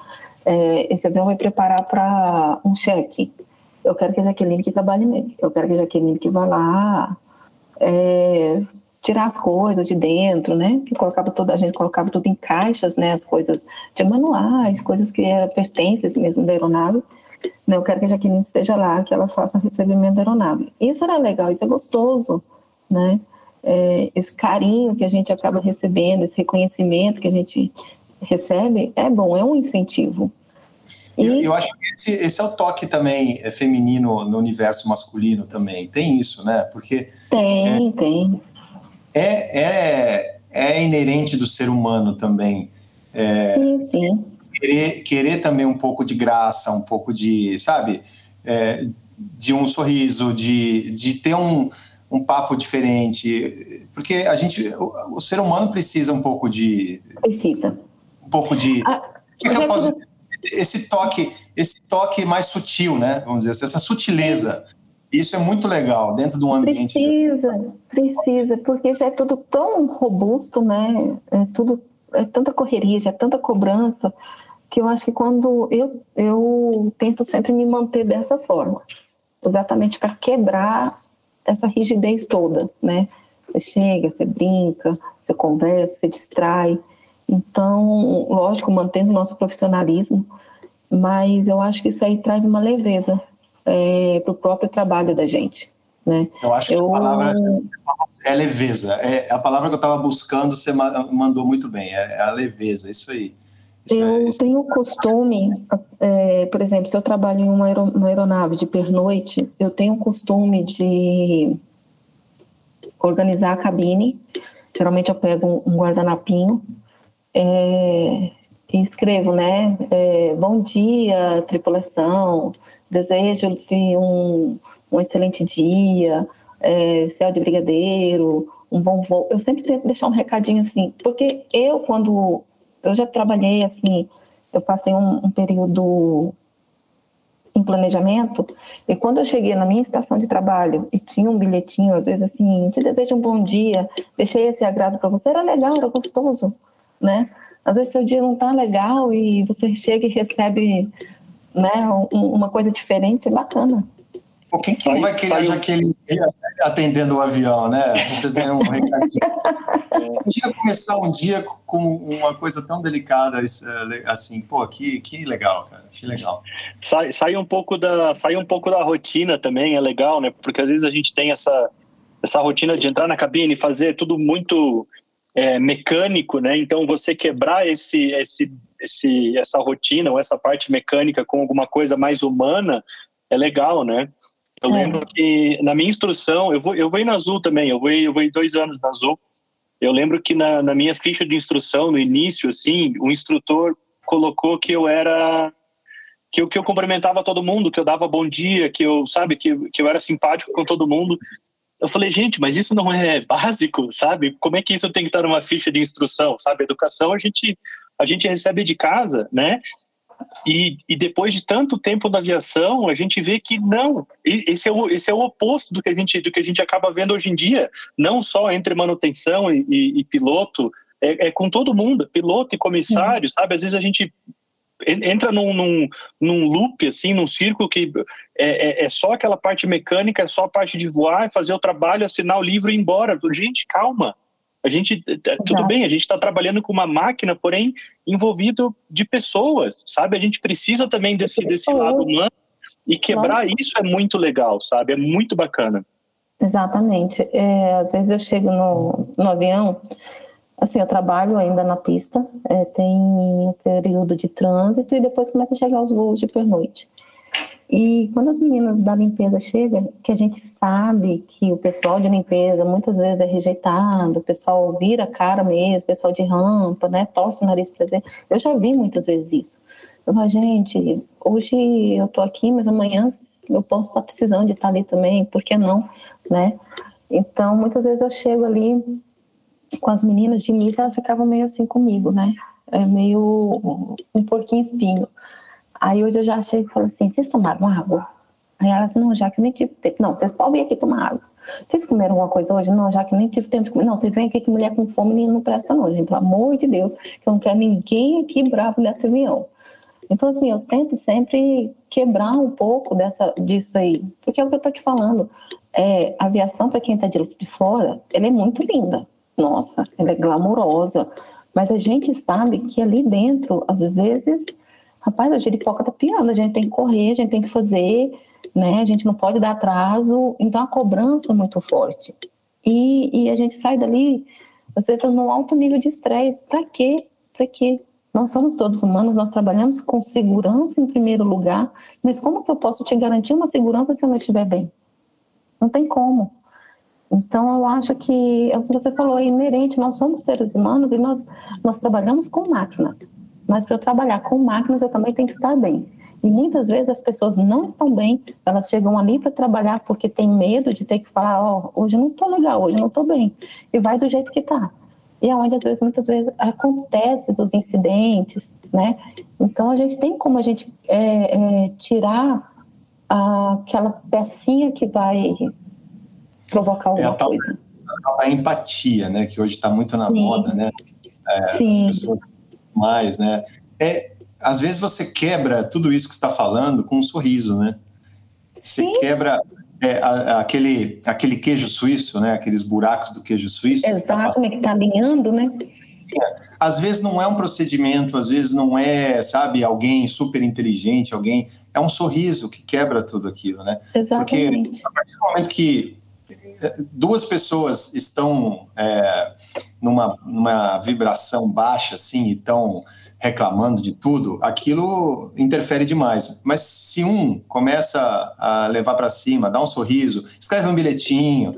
é, esse avião vai preparar para um cheque. Eu quero que a Jaqueline que trabalhe nele. Eu quero que a Jaqueline que vá lá é, tirar as coisas de dentro, né? Que colocava toda a gente colocava tudo em caixas, né? As coisas de manuais, coisas que eram pertences mesmo da aeronave. Né? Eu quero que a Jaqueline esteja lá, que ela faça o recebimento da aeronave. Isso era legal, isso é gostoso, né? É, esse carinho que a gente acaba recebendo, esse reconhecimento que a gente recebe, é bom, é um incentivo. E... Eu, eu, acho que esse, esse, é o toque também é, feminino no universo masculino também. Tem isso, né? Porque. Tem, é, tem. É, é, é inerente do ser humano também. É, sim, sim. Querer, querer também um pouco de graça, um pouco de, sabe? É, de um sorriso, de, de ter um, um papo diferente. Porque a gente, o, o ser humano precisa um pouco de. Precisa. Um pouco de. Ah, que é que eu posso esse toque, esse toque mais sutil, né? Vamos dizer assim, essa sutileza. Isso é muito legal dentro de um ambiente. Precisa, precisa, porque já é tudo tão robusto, né? É tudo, é tanta correria, já é tanta cobrança, que eu acho que quando eu, eu tento sempre me manter dessa forma, exatamente para quebrar essa rigidez toda, né? Você chega, você brinca, você conversa, você distrai. Então, lógico, mantendo o nosso profissionalismo, mas eu acho que isso aí traz uma leveza é, para o próprio trabalho da gente. Né? Eu acho que eu... a palavra é leveza. É a palavra que eu estava buscando, você mandou muito bem. É, é a leveza, isso aí. Isso eu é, isso tenho o costume, é, por exemplo, se eu trabalho em uma, aeronave de pernoite, eu tenho o costume de organizar a cabine. Geralmente eu pego um guardanapinho é, e escrevo, né? É, bom dia, tripulação. Desejo um, um excelente dia, é, céu de brigadeiro, um bom voo. Eu sempre tento deixar um recadinho assim, porque eu, quando eu já trabalhei assim, eu passei um, um período em planejamento, e quando eu cheguei na minha estação de trabalho e tinha um bilhetinho, às vezes assim, te desejo um bom dia, deixei esse agrado para você, era legal, era gostoso, né? Às vezes seu dia não tá legal e você chega e recebe né, uma coisa diferente, é bacana. Pô, quem que vai querer já aquele atendendo o avião, né? Recebendo um <laughs> recadinho. Imagina começar um dia com uma coisa tão delicada é, assim, pô, que, que legal, cara. Que legal. Sai, sai, um pouco da, sai um pouco da rotina também, é legal, né? Porque às vezes a gente tem essa, essa rotina de entrar na cabine e fazer tudo muito é, mecânico, né? Então você quebrar esse, esse esse, essa rotina ou essa parte mecânica com alguma coisa mais humana é legal, né? Eu é. lembro que na minha instrução, eu vou, eu vou ir na Azul também, eu vou, eu vou ir dois anos na Azul. Eu lembro que na, na minha ficha de instrução, no início, assim, o instrutor colocou que eu era que eu, que eu cumprimentava todo mundo, que eu dava bom dia, que eu, sabe, que, que eu era simpático com todo mundo. Eu falei, gente, mas isso não é básico, sabe? Como é que isso tem que estar numa ficha de instrução, sabe? Educação a gente a gente recebe de casa, né? E, e, depois de tanto tempo na aviação, a gente vê que não. Esse é, o, esse é o oposto do que, a gente, do que a gente acaba vendo hoje em dia. Não só entre manutenção e, e, e piloto, é, é, com todo mundo, piloto e comissário, é. sabe? Às vezes a gente entra num, num, num loop, assim, num círculo que é, é, é, só aquela parte mecânica, é só a parte de voar, fazer o trabalho, assinar o livro e ir embora. Gente, calma. A gente, eh, tudo bem, a gente está trabalhando com uma máquina, porém envolvido de pessoas, sabe? A gente precisa também desse, desse lado humano e quebrar isso é muito legal, sabe? É muito bacana. Exatamente. É, às vezes eu chego no, no avião, assim, eu trabalho ainda na pista, é, tem um período de trânsito e depois começa a chegar os voos de pernoite. E quando as meninas da limpeza chegam, que a gente sabe que o pessoal de limpeza muitas vezes é rejeitado, o pessoal vira a cara mesmo, o pessoal de rampa, né, torce o nariz para dizer. Eu já vi muitas vezes isso. Eu falo, gente, hoje eu tô aqui, mas amanhã eu posso estar precisando de estar ali também, por que não, né? Então, muitas vezes eu chego ali com as meninas de início, elas ficavam meio assim comigo, né? é meio um porquinho espinho. Aí hoje eu já achei que falei assim, vocês tomaram água? Aí elas, não, já que nem tive tempo. Não, vocês podem vir aqui tomar água. Vocês comeram alguma coisa hoje? Não, já que nem tive tempo de comer. Não, vocês vêm aqui que mulher com fome não presta não, gente. Pelo amor de Deus, que eu não quero ninguém aqui bravo nesse avião. Então, assim, eu tento sempre quebrar um pouco dessa, disso aí. Porque é o que eu estou te falando. É, a aviação, para quem está de, de fora, ela é muito linda. Nossa, ela é glamourosa. Mas a gente sabe que ali dentro, às vezes, rapaz, a giripoca tá piando. A gente tem que correr, a gente tem que fazer, né? A gente não pode dar atraso. Então, a cobrança é muito forte. E, e a gente sai dali, às vezes, num alto nível de estresse. Para quê? Para quê? Nós somos todos humanos, nós trabalhamos com segurança em primeiro lugar, mas como que eu posso te garantir uma segurança se eu não estiver bem? Não tem como. Então, eu acho que é o que você falou, é inerente, nós somos seres humanos e nós, nós trabalhamos com máquinas. Mas para eu trabalhar com máquinas, eu também tenho que estar bem. E muitas vezes as pessoas não estão bem, elas chegam ali para trabalhar porque tem medo de ter que falar, ó, oh, hoje não estou legal, hoje não estou bem. E vai do jeito que está e é onde às vezes muitas vezes acontecem os incidentes, né? Então a gente tem como a gente é, é, tirar aquela pecinha que vai provocar alguma é, a coisa. A empatia, né? Que hoje está muito na Sim. moda, né? É, Sim. As pessoas mais, né? É, às vezes você quebra tudo isso que está falando com um sorriso, né? Você Sim. quebra é, a, aquele, aquele queijo suíço, né? Aqueles buracos do queijo suíço. Exato, que está tá alinhando, né? É, às vezes não é um procedimento, às vezes não é, sabe, alguém super inteligente, alguém. É um sorriso que quebra tudo aquilo, né? Exatamente. Porque a partir do momento que é, duas pessoas estão é, numa, numa vibração baixa, assim, e estão reclamando de tudo, aquilo interfere demais. Mas se um começa a levar para cima, dá um sorriso, escreve um bilhetinho,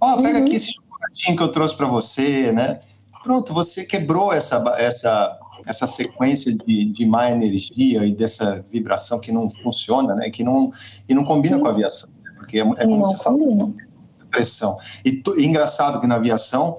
ó, oh, pega uhum. aqui esse chocolatinho que eu trouxe para você, né? Pronto, você quebrou essa, essa, essa sequência de, de má energia e dessa vibração que não funciona, né? Que não, e não combina Sim. com a aviação, né? porque é, é como não você combina. Pressão. E, e engraçado que na aviação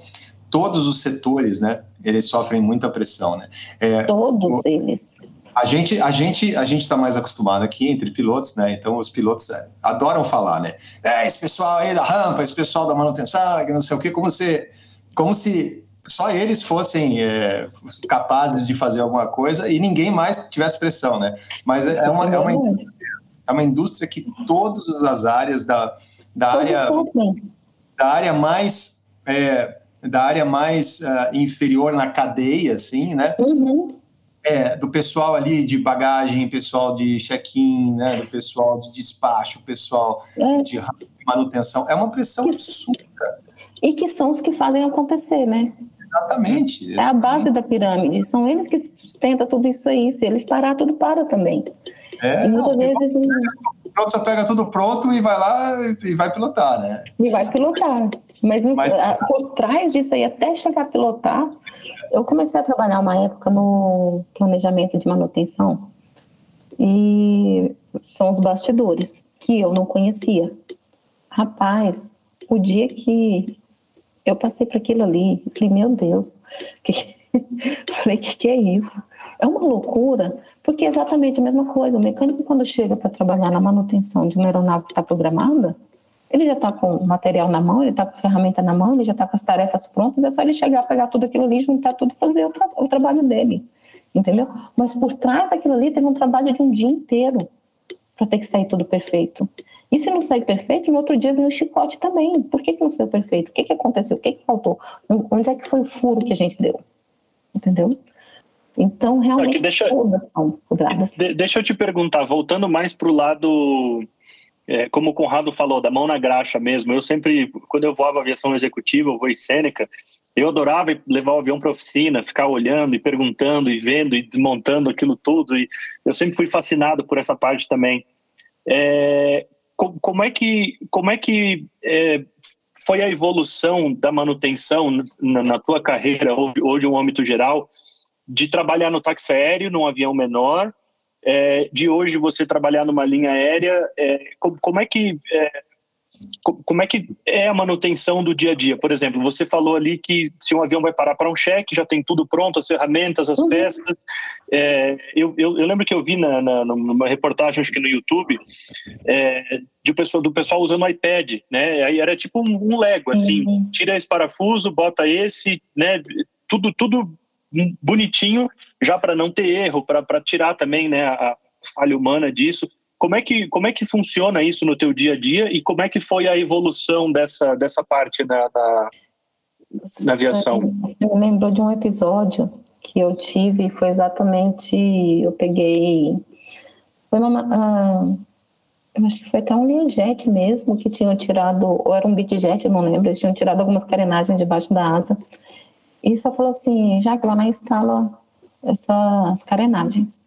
todos os setores, né? eles sofrem muita pressão, né? É, Todos o, eles. A gente, a gente, a gente está mais acostumado aqui entre pilotos, né? Então os pilotos é, adoram falar, né? É, esse pessoal aí da rampa, esse pessoal da manutenção, que não sei o quê, como se, como se só eles fossem é, capazes de fazer alguma coisa e ninguém mais tivesse pressão, né? Mas é, é uma, é uma, indústria, é uma indústria que todas as áreas da, da área da área mais é, da área mais uh, inferior na cadeia, assim, né? Uhum. É, do pessoal ali de bagagem, pessoal de check-in, né? Do pessoal de despacho, pessoal é. de manutenção. É uma pressão absurda. E que são os que fazem acontecer, né? Exatamente. É a base da pirâmide. São eles que sustentam tudo isso aí. Se eles parar, tudo para também. É, e muitas não, vezes. Pronto, você pega tudo pronto e vai lá e vai pilotar, né? E vai pilotar. Mas, Mas, por trás disso aí, até chegar a pilotar, eu comecei a trabalhar uma época no planejamento de manutenção e são os bastidores que eu não conhecia. Rapaz, o dia que eu passei por aquilo ali, falei, meu Deus, <laughs> que... falei, que que é isso? É uma loucura, porque é exatamente a mesma coisa. O mecânico, quando chega para trabalhar na manutenção de uma aeronave que está programada, ele já está com o material na mão, ele está com a ferramenta na mão, ele já está com as tarefas prontas, é só ele chegar, pegar tudo aquilo ali, juntar tudo e fazer o, tra o trabalho dele, entendeu? Mas por trás daquilo ali teve um trabalho de um dia inteiro para ter que sair tudo perfeito. E se não sair perfeito, no outro dia vem o chicote também. Por que, que não saiu perfeito? O que, que aconteceu? O que, que faltou? Onde é que foi o furo que a gente deu? Entendeu? Então, realmente, deixa, todas são cobradas. Deixa eu te perguntar, voltando mais para o lado é, como o Conrado falou, da mão na graxa mesmo. Eu sempre, quando eu voava aviação executiva, eu vou em Sêneca, eu adorava levar o avião para oficina, ficar olhando e perguntando e vendo e desmontando aquilo tudo. E eu sempre fui fascinado por essa parte também. É, como é que, como é que é, foi a evolução da manutenção na, na tua carreira, hoje, hoje um âmbito geral, de trabalhar no táxi aéreo, num avião menor, é, de hoje você trabalhar numa linha aérea, é, como, como, é que é, como é que é a manutenção do dia a dia? Por exemplo, você falou ali que se um avião vai parar para um cheque, já tem tudo pronto, as ferramentas, as uhum. peças. É, eu, eu, eu, lembro que eu vi na, na, numa reportagem, acho que no YouTube, é, de pessoa, do pessoal usando o iPad, né? Aí era tipo um, um Lego, assim, uhum. tira esse parafuso, bota esse, né? Tudo, tudo bonitinho, já para não ter erro, para tirar também, né? A falha humana disso. Como é que como é que funciona isso no teu dia a dia e como é que foi a evolução dessa dessa parte da, da, da aviação? Você me lembrou de um episódio que eu tive, foi exatamente eu peguei foi uma uh, eu acho que foi até um Learjet mesmo que tinham tirado, ou era um Bitjet, não lembro, eles tinham tirado algumas carenagens debaixo da asa. E só falou assim, já que lá na instala essas carenagens.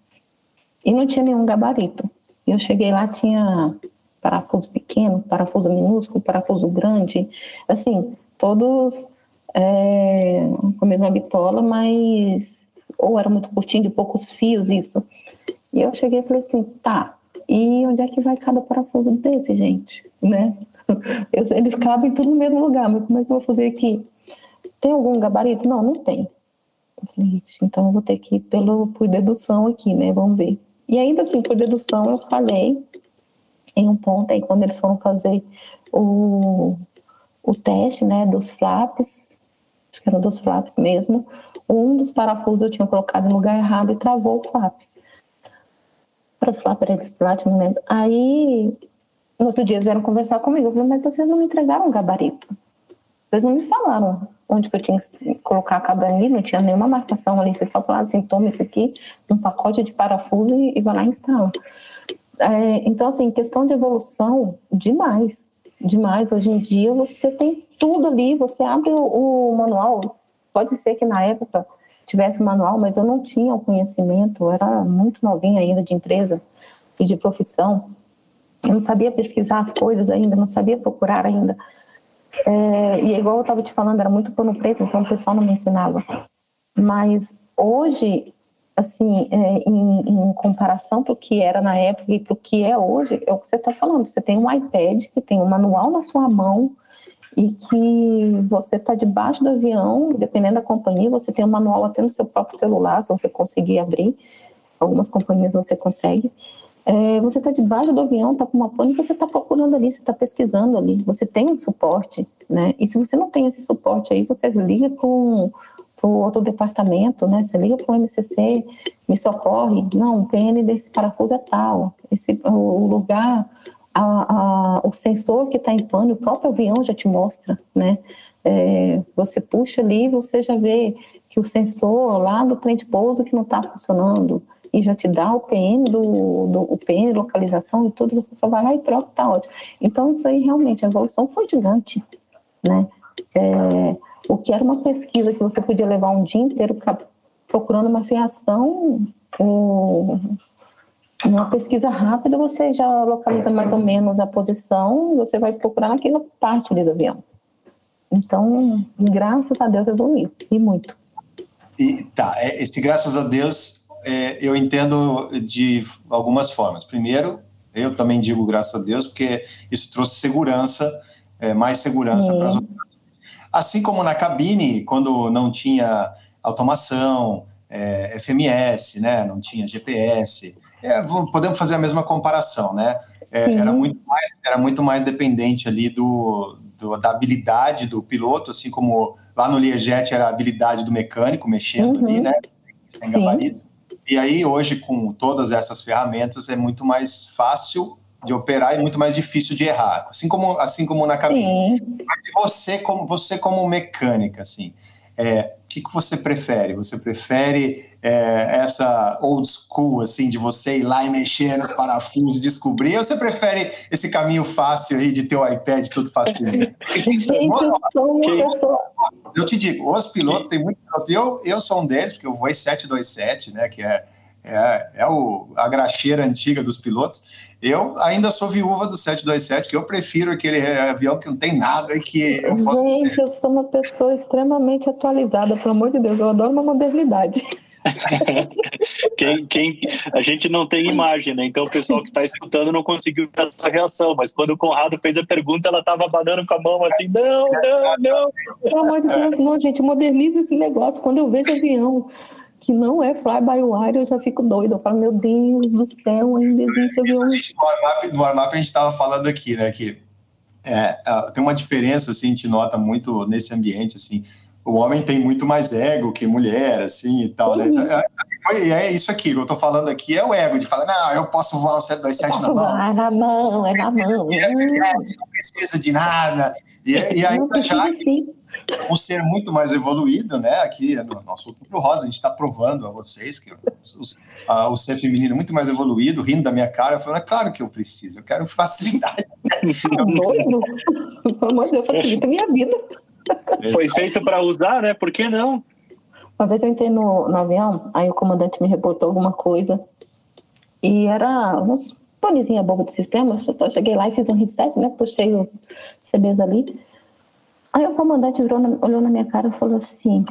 E não tinha nenhum gabarito. Eu cheguei lá, tinha parafuso pequeno, parafuso minúsculo, parafuso grande, assim, todos é, com a mesma bitola, mas ou era muito curtinho, de poucos fios, isso. E eu cheguei e falei assim, tá, e onde é que vai cada parafuso desse, gente? Né? <laughs> eles cabem tudo no mesmo lugar, mas como é que eu vou fazer aqui? Tem algum gabarito? Não, não tem. Eu falei, então eu vou ter que ir pelo, por dedução aqui, né? Vamos ver. E ainda assim, por dedução, eu falei em um ponto aí, quando eles foram fazer o, o teste, né, dos flaps, acho que era dos flaps mesmo, um dos parafusos eu tinha colocado no lugar errado e travou o flap. Para o flap era esse não lembro. Aí, no outro dia, eles vieram conversar comigo. Eu falei, mas vocês não me entregaram o gabarito. Vocês não me falaram onde que eu tinha que colocar cada ali, não tinha nenhuma marcação ali, você só falava assim, toma isso aqui, um pacote de parafuso e, e vai lá e instala. É, então, assim, questão de evolução, demais, demais. Hoje em dia você tem tudo ali, você abre o, o manual, pode ser que na época tivesse manual, mas eu não tinha o conhecimento, eu era muito novinha ainda de empresa e de profissão, eu não sabia pesquisar as coisas ainda, não sabia procurar ainda. É, e igual eu estava te falando, era muito pano preto, então o pessoal não me ensinava. Mas hoje, assim, é, em, em, comparação para o que era na época e para o que é hoje, é o que você está falando. Você tem um iPad que tem um manual na sua mão e que você está debaixo do avião, dependendo da companhia, você tem um manual até no seu próprio celular, se você conseguir abrir. Algumas companhias você consegue. É, você está debaixo do avião, está com uma pane, você está procurando ali, você está pesquisando ali, você tem um suporte, né? E se você não tem esse suporte aí, você liga com o outro departamento, né? Você liga para o MCC, me socorre, não, o PN desse parafuso é tal, esse, o lugar, a, a, o sensor que está em pane, o próprio avião já te mostra, né? É, você puxa ali, você já vê que o sensor lá do trem de pouso que não está funcionando, e já te dá o PN do, do o PN, localização e tudo, você só vai lá e troca, tá ótimo. Então, isso aí realmente, a evolução foi gigante, né? É, o que era uma pesquisa que você podia levar um dia inteiro procurando uma fiação, um, uma pesquisa rápida, você já localiza mais ou menos a posição, você vai procurar naquela parte ali do avião. Então, graças a Deus evoluiu, e muito. E tá, é, esse graças a Deus é, eu entendo de algumas formas. Primeiro, eu também digo graças a Deus, porque isso trouxe segurança, é, mais segurança para as operações. Assim como na cabine, quando não tinha automação, é, FMS, né, não tinha GPS, é, podemos fazer a mesma comparação, né? É, era, muito mais, era muito mais dependente ali do, do, da habilidade do piloto, assim como lá no Learjet era a habilidade do mecânico mexendo uhum. ali, né? Sem gabarito. E aí, hoje, com todas essas ferramentas, é muito mais fácil de operar e muito mais difícil de errar, assim como, assim como na cabine. Sim. Mas você como, você como mecânica, assim, é, o que, que você prefere? Você prefere é, essa old school, assim, de você ir lá e mexer nos parafusos e descobrir, ou você prefere esse caminho fácil aí de ter o iPad tudo facinho? <laughs> Gente, eu sou uma pessoa... Eu te digo, os pilotos têm muito eu, eu sou um deles, porque eu vou 727, né, que é, é, é o, a graxeira antiga dos pilotos, eu ainda sou viúva do 727, que eu prefiro aquele avião que não tem nada e que eu posso... Gente, eu sou uma pessoa extremamente atualizada, pelo amor de Deus, eu adoro uma modernidade. <laughs> quem, quem, a gente não tem imagem, né? Então o pessoal que está escutando não conseguiu ver a reação, mas quando o Conrado fez a pergunta, ela estava abanando com a mão assim, não, não, não. Pelo amor de Deus, não, gente, moderniza esse negócio. Quando eu vejo avião que não é fly by wire, eu já fico doido. Eu falo, meu Deus do céu, ainda existe avião. No warm-up a gente estava falando aqui, né, que é, tem uma diferença, assim, a gente nota muito nesse ambiente, assim, o homem tem muito mais ego que mulher, assim, e tal, né? E é isso aqui, que eu tô falando aqui é o ego, de falar, não, eu posso voar um 727 na mão. É na mão, é na mão. É, não precisa de nada. E, e aí, já um ser muito mais evoluído, né? Aqui no nosso Outubro Rosa, a gente está provando a vocês que os, a, o ser feminino é muito mais evoluído, rindo da minha cara, falando, é claro que eu preciso, eu quero facilidade. <laughs> Doido? Pelo amor de Deus, facilita a minha vida. Foi feito para usar, né? Por que não? Uma vez eu entrei no, no avião, aí o comandante me reportou alguma coisa e era uns panezinha boba de sistema. Eu cheguei lá e fiz um reset, né? Puxei os CBs ali. Aí o comandante virou, olhou na minha cara e falou assim: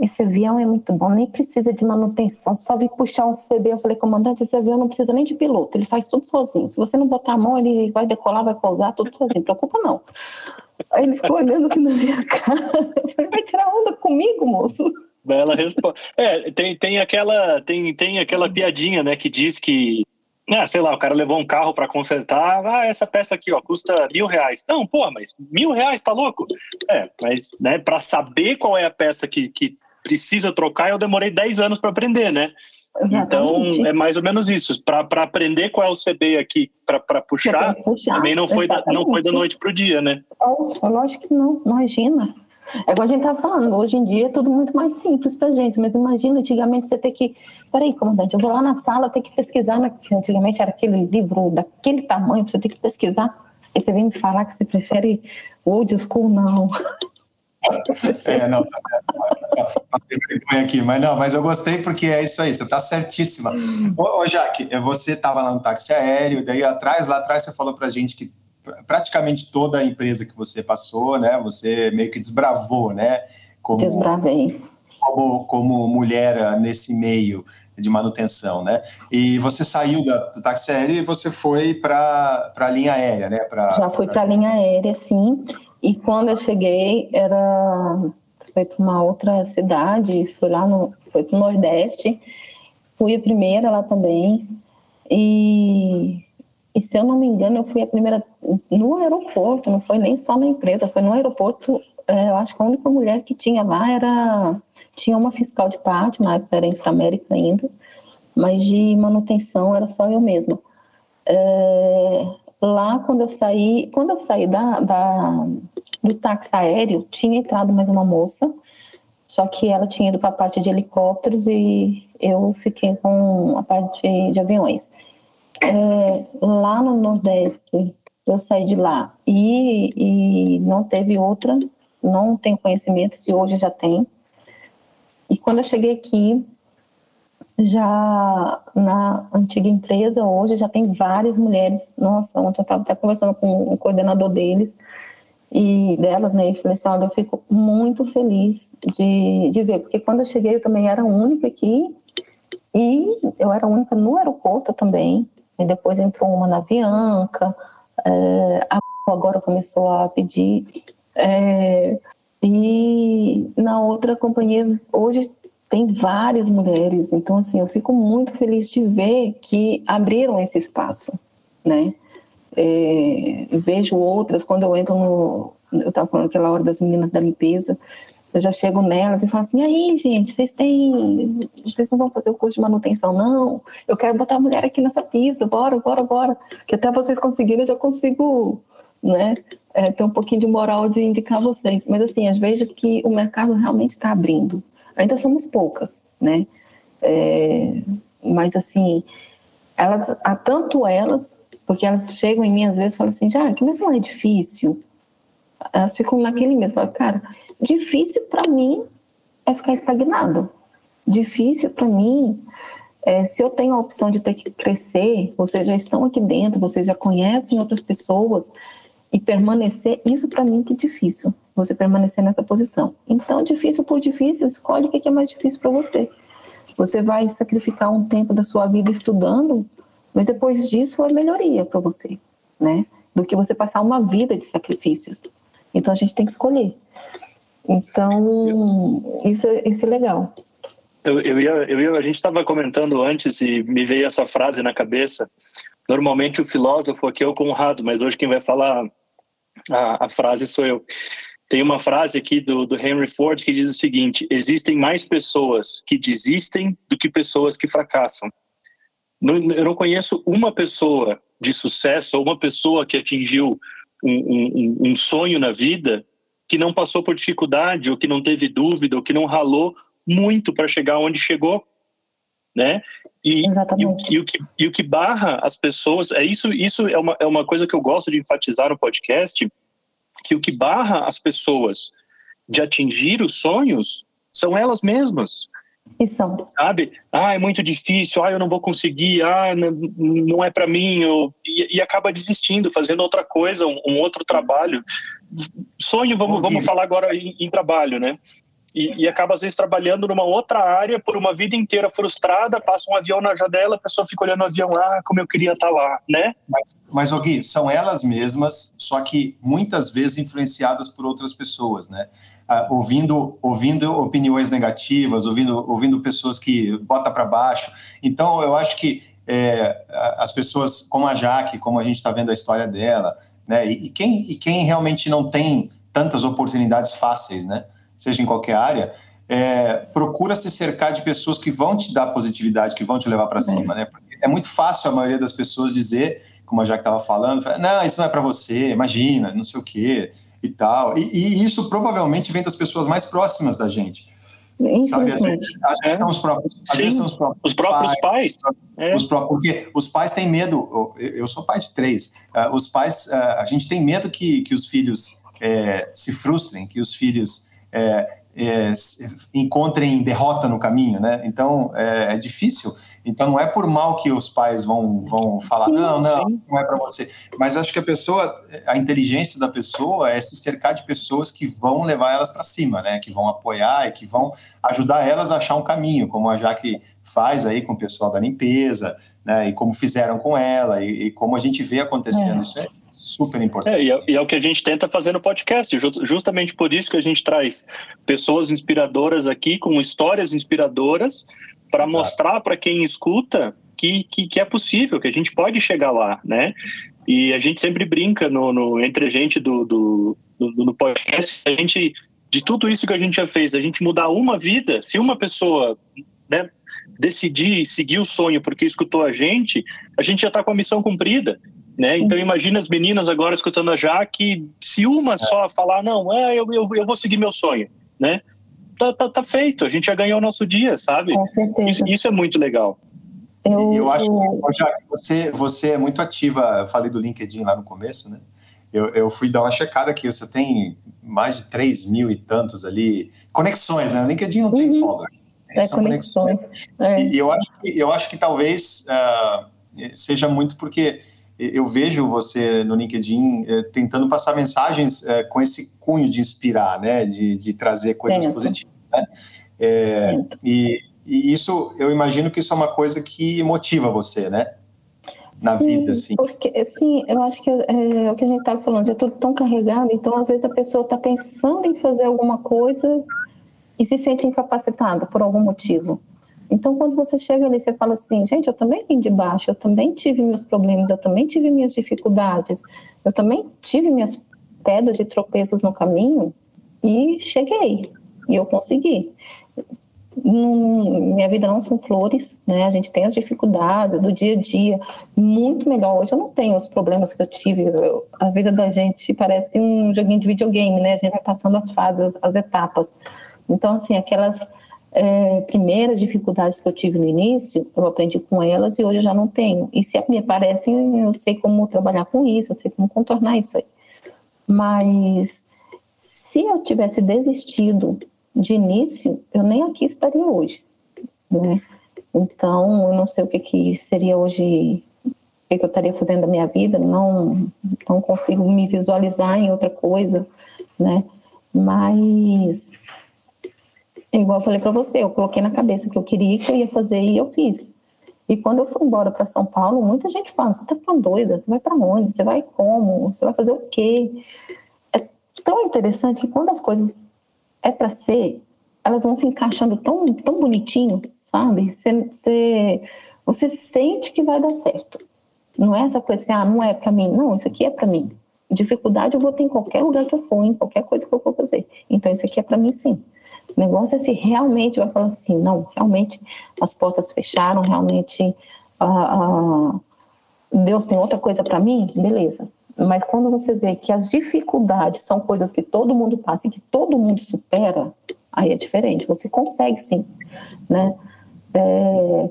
esse avião é muito bom, nem precisa de manutenção, só vir puxar um CB. Eu falei, comandante, esse avião não precisa nem de piloto, ele faz tudo sozinho. Se você não botar a mão, ele vai decolar, vai pousar, tudo sozinho, preocupa não. Aí ele ficou olhando assim na minha cara. Vai tirar onda comigo, moço? Bela resposta. É, tem, tem, aquela, tem, tem aquela piadinha, né, que diz que, ah, sei lá, o cara levou um carro para consertar, ah, essa peça aqui, ó, custa mil reais. Não, pô, mas mil reais, tá louco? É, mas, né, para saber qual é a peça que, que precisa trocar, eu demorei 10 anos para aprender, né? Exatamente. Então, é mais ou menos isso. Para aprender qual é o CB aqui, para puxar, puxar, também não foi, da, não foi da noite para o dia, né? Lógico que não, imagina. É igual a gente estava falando, hoje em dia é tudo muito mais simples para gente, mas imagina, antigamente você ter que. Peraí, comandante, eu vou lá na sala, ter que pesquisar. Na... Antigamente era aquele livro daquele tamanho, você tem que pesquisar. Aí você vem me falar que você prefere old school, não. <laughs> É, não, passei vergonha aqui, mas não, mas eu gostei porque é isso aí, você está certíssima. Ô, ô Jaque, você estava lá no táxi aéreo, daí atrás, lá atrás você falou para gente que praticamente toda a empresa que você passou, né, você meio que desbravou, né? Como, Desbravei. Como, como mulher nesse meio de manutenção, né? E você saiu da, do táxi aéreo e você foi para a linha aérea, né? Pra, Já fui para a linha aérea, sim. E quando eu cheguei, era foi para uma outra cidade, fui lá no foi para o Nordeste, fui a primeira lá também. E, e se eu não me engano, eu fui a primeira no aeroporto, não foi nem só na empresa, foi no aeroporto. É, eu acho que a única mulher que tinha lá era tinha uma fiscal de pátio, na época era Inframérica ainda, mas de manutenção era só eu mesma. É, lá quando eu saí, quando eu saí da, da, do táxi aéreo, tinha entrado mais uma moça, só que ela tinha ido para a parte de helicópteros e eu fiquei com a parte de aviões. É, lá no Nordeste, eu saí de lá e, e não teve outra, não tenho conhecimento se hoje já tem. E quando eu cheguei aqui, já na antiga empresa, hoje já tem várias mulheres. Nossa, ontem eu estava até conversando com o coordenador deles e delas, né? E falei assim: olha, eu fico muito feliz de, de ver, porque quando eu cheguei eu também era única aqui e eu era única no aeroporto também. E depois entrou uma na Bianca, é, agora começou a pedir. É, e na outra companhia, hoje tem várias mulheres, então assim, eu fico muito feliz de ver que abriram esse espaço, né? É, vejo outras, quando eu entro no. Eu estava falando aquela hora das meninas da limpeza, eu já chego nelas e falo assim: aí, gente, vocês têm. Vocês não vão fazer o curso de manutenção, não? Eu quero botar a mulher aqui nessa pista, bora, bora, bora. Que até vocês conseguirem, eu já consigo, né? É, ter um pouquinho de moral de indicar vocês. Mas, assim, eu vejo que o mercado realmente está abrindo. Ainda somos poucas, né? É, mas assim, elas, há tanto elas, porque elas chegam em mim às vezes e falam assim, já, que não é difícil. Elas ficam naquele mesmo, falam, cara, difícil para mim é ficar estagnado. Difícil para mim é, se eu tenho a opção de ter que crescer, vocês já estão aqui dentro, vocês já conhecem outras pessoas, e permanecer, isso para mim que é difícil, você permanecer nessa posição. Então, difícil por difícil, escolhe o que é mais difícil para você. Você vai sacrificar um tempo da sua vida estudando, mas depois disso é melhoria para você, né? Do que você passar uma vida de sacrifícios. Então a gente tem que escolher. Então, isso, é, isso é legal. Eu, eu, ia, eu ia, a gente estava comentando antes e me veio essa frase na cabeça. Normalmente o filósofo aqui é o Conrado, mas hoje quem vai falar a, a frase sou eu. Tem uma frase aqui do, do Henry Ford que diz o seguinte: existem mais pessoas que desistem do que pessoas que fracassam. Não, eu não conheço uma pessoa de sucesso ou uma pessoa que atingiu um, um, um sonho na vida que não passou por dificuldade ou que não teve dúvida ou que não ralou muito para chegar onde chegou, né? E, e, o, e, o que, e o que barra as pessoas, é isso, isso é uma, é uma coisa que eu gosto de enfatizar no podcast, que o que barra as pessoas de atingir os sonhos são elas mesmas. E são. Sabe? Ah, é muito difícil, ah, eu não vou conseguir, ah, não, é para mim, eu, e, e, acaba desistindo, fazendo outra coisa, um, um outro trabalho. Sonho, vamos, vamos falar agora em, em trabalho, né? E, e, acaba, às vezes, trabalhando numa outra área por uma vida inteira frustrada, passa um avião na janela, a pessoa fica olhando o avião, ah, como eu queria estar tá lá, né? Mas, mas Gui, são elas mesmas, só que muitas vezes influenciadas por outras pessoas, né? Ah, ouvindo, ouvindo opiniões negativas, ouvindo, ouvindo pessoas que bota para baixo. Então, eu acho que é, as pessoas, como a Jaque, como a gente está vendo a história dela, né? E, e, quem, e quem realmente não tem tantas oportunidades fáceis, né? seja em qualquer área, é, procura se cercar de pessoas que vão te dar positividade, que vão te levar para cima, né? Porque é muito fácil a maioria das pessoas dizer, como a Jaque estava falando, não, isso não é para você, imagina, não sei o quê e tal. E, e, isso provavelmente vem das pessoas mais próximas da gente. Sabe, às vezes, são os próprios, às vezes são os próprios, os próprios pais. pais. É. Os próprios, porque os pais têm medo. Eu sou pai de três. Uh, os pais, uh, a gente tem medo que, que os filhos é, se frustrem, que os filhos é, é, encontrem derrota no caminho, né? Então é, é, difícil. Então não é por mal que os pais vão, vão falar sim, não, não, sim. não é para você. Mas acho que a pessoa, a inteligência da pessoa é se cercar de pessoas que vão levar elas para cima, né? Que vão apoiar e que vão ajudar elas a achar um caminho, como a Jaque faz aí com o pessoal da limpeza, né? E como fizeram com ela e, e como a gente vê acontecendo é. isso é super importante. É, e, é, e, é, o que a gente tenta fazer no podcast, justamente por isso que a gente traz pessoas inspiradoras aqui, com histórias inspiradoras, para mostrar para quem escuta que, que, que, é possível, que a gente pode chegar lá, né? E a gente sempre brinca no, no entre a gente do, do, do, do podcast, a gente, de tudo isso que a gente já fez, a gente mudar uma vida, se uma pessoa né, decidir seguir o sonho porque escutou a gente, a gente já está com a missão cumprida. Né? Então imagina as meninas agora escutando a Jaque, se uma só falar, não, é, eu, eu, eu vou seguir meu sonho, né? Tá, tá, tá, feito, a gente já ganhou o nosso dia, sabe? Com certeza. Isso, isso é muito legal. Eu, eu acho que, você, você é muito ativa, eu falei do LinkedIn lá no começo, né? Eu, eu fui dar uma checada aqui, você tem mais de 3 mil e tantos ali, conexões, né? O LinkedIn não tem uhum. follower. É, são conexões. conexões. É. E, eu, acho que, eu acho que talvez uh, seja muito porque eu vejo você no LinkedIn é, tentando passar mensagens é, com esse cunho de inspirar, né, de, de trazer coisas positivas, né? É, e, e, isso, eu imagino que isso é uma coisa que motiva você, né? Na sim, vida, assim. Porque, sim, eu acho que é, o que a gente estava falando, é tudo tão carregado, então às vezes a pessoa está pensando em fazer alguma coisa e se sente incapacitada por algum motivo. Então, quando você chega ali, você fala assim, gente, eu também vim de baixo, eu também tive meus problemas, eu também tive minhas dificuldades, eu também tive minhas pedras e tropeços no caminho e cheguei, e eu consegui. Minha vida não são flores, né? A gente tem as dificuldades do dia a dia, muito melhor. Hoje eu não tenho os problemas que eu tive. Eu, a vida da gente parece um joguinho de videogame, né? A gente vai passando as fases, as etapas. Então, assim, aquelas é, primeiras dificuldades que eu tive no início, eu aprendi com elas e hoje eu já não tenho. E se me aparecem, eu sei como trabalhar com isso, eu sei como contornar isso aí. Mas se eu tivesse desistido de início, eu nem aqui estaria hoje. Né? Então, eu não sei o que, que seria hoje, o que, que eu estaria fazendo da minha vida, não, não consigo me visualizar em outra coisa, né? Mas igual eu falei para você, eu coloquei na cabeça que eu queria, que eu ia fazer e eu fiz. E quando eu fui embora para São Paulo, muita gente fala: você tá tão doida? Você vai para onde? Você vai como? Você vai fazer o quê? É tão interessante que quando as coisas é para ser, elas vão se encaixando tão, tão bonitinho, sabe? Você, você, você sente que vai dar certo. Não é essa coisa assim, ah, não é para mim. Não, isso aqui é para mim. Dificuldade eu vou ter em qualquer lugar que eu for, em qualquer coisa que eu for fazer. Então, isso aqui é para mim, sim. O negócio é se realmente vai falar assim, não, realmente as portas fecharam, realmente ah, ah, Deus tem outra coisa para mim, beleza. Mas quando você vê que as dificuldades são coisas que todo mundo passa e que todo mundo supera, aí é diferente. Você consegue sim, né? É,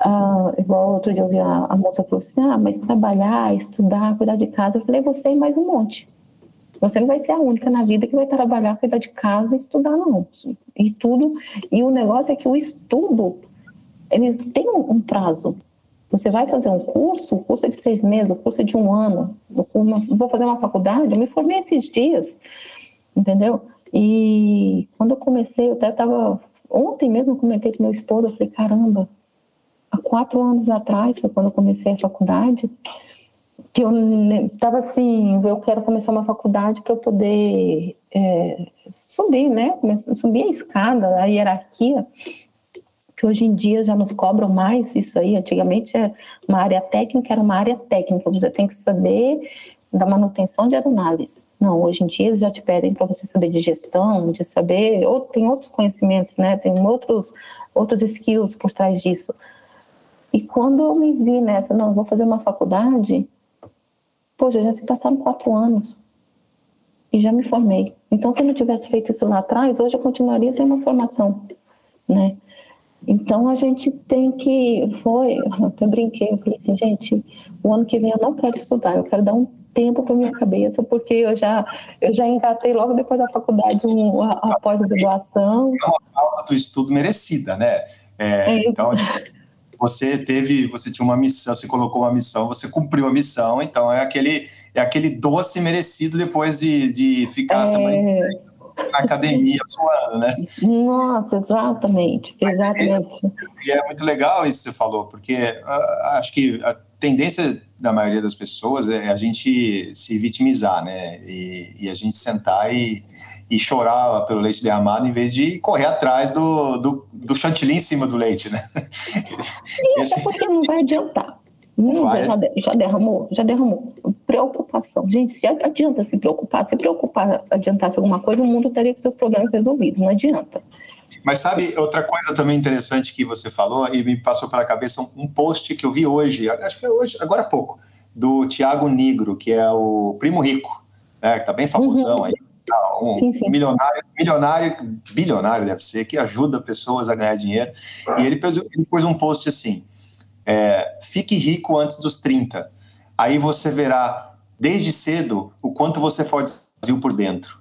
ah, igual outro dia eu vi a, a moça falou assim, ah, mas trabalhar, estudar, cuidar de casa. Eu falei, você e mais um monte. Você não vai ser a única na vida que vai trabalhar, cuidar de casa e estudar, não. E tudo. E o negócio é que o estudo, ele tem um prazo. Você vai fazer um curso, o curso de seis meses, o curso de um ano. Vou fazer uma faculdade, eu me formei esses dias, entendeu? E quando eu comecei, eu até estava. Ontem mesmo comentei com meu esposo, eu falei, caramba, há quatro anos atrás, foi quando eu comecei a faculdade, que eu estava assim, eu quero começar uma faculdade para eu poder é, subir, né? Subir a escada, a hierarquia, que hoje em dia já nos cobram mais isso aí. Antigamente é uma área técnica, era uma área técnica, você tem que saber da manutenção de aeronaves. Não, hoje em dia eles já te pedem para você saber de gestão, de saber, ou tem outros conhecimentos, né? Tem outros outros skills por trás disso. E quando eu me vi nessa, não, vou fazer uma faculdade, poxa, já se passaram quatro anos e já me formei. Então, se eu não tivesse feito isso lá atrás, hoje eu continuaria sem uma formação, né? Então, a gente tem que, foi, eu brinquei, eu falei assim, gente, o ano que vem eu não quero estudar, eu quero dar um tempo para minha cabeça, porque eu já, eu já engatei logo depois da faculdade um, a, a pós-graduação. É uma pausa do estudo merecida, né? É, é então, você teve, você tinha uma missão, você colocou uma missão, você cumpriu a missão, então é aquele, é aquele doce merecido depois de, de ficar é... a semana inteira na academia suando, né? Nossa, exatamente, exatamente. E é, muito legal isso que você falou, porque uh, acho que a tendência da maioria das pessoas é a gente se vitimizar, né? E, e a gente sentar e, e chorar pelo leite derramado em vez de correr atrás do, do, do chantilly em cima do leite, né? <laughs> E até porque não vai adiantar. Não, vai. Já, já derramou, já derramou. Preocupação. Gente, se adianta se preocupar, se preocupar adiantasse alguma coisa, o mundo teria seus problemas resolvidos. Não adianta. Mas sabe, outra coisa também interessante que você falou e me passou pela cabeça um post que eu vi hoje, acho que é hoje, agora há pouco, do Tiago Negro, que é o primo rico, né, que tá bem famosão uhum. aí. Tá, um sim, sim. milionário, milionário, bilionário deve ser, que ajuda pessoas a ganhar dinheiro. E ele pôs, ele pôs um post assim: é, fique rico antes dos 30. Aí você verá, desde cedo, o quanto você for vazio por dentro.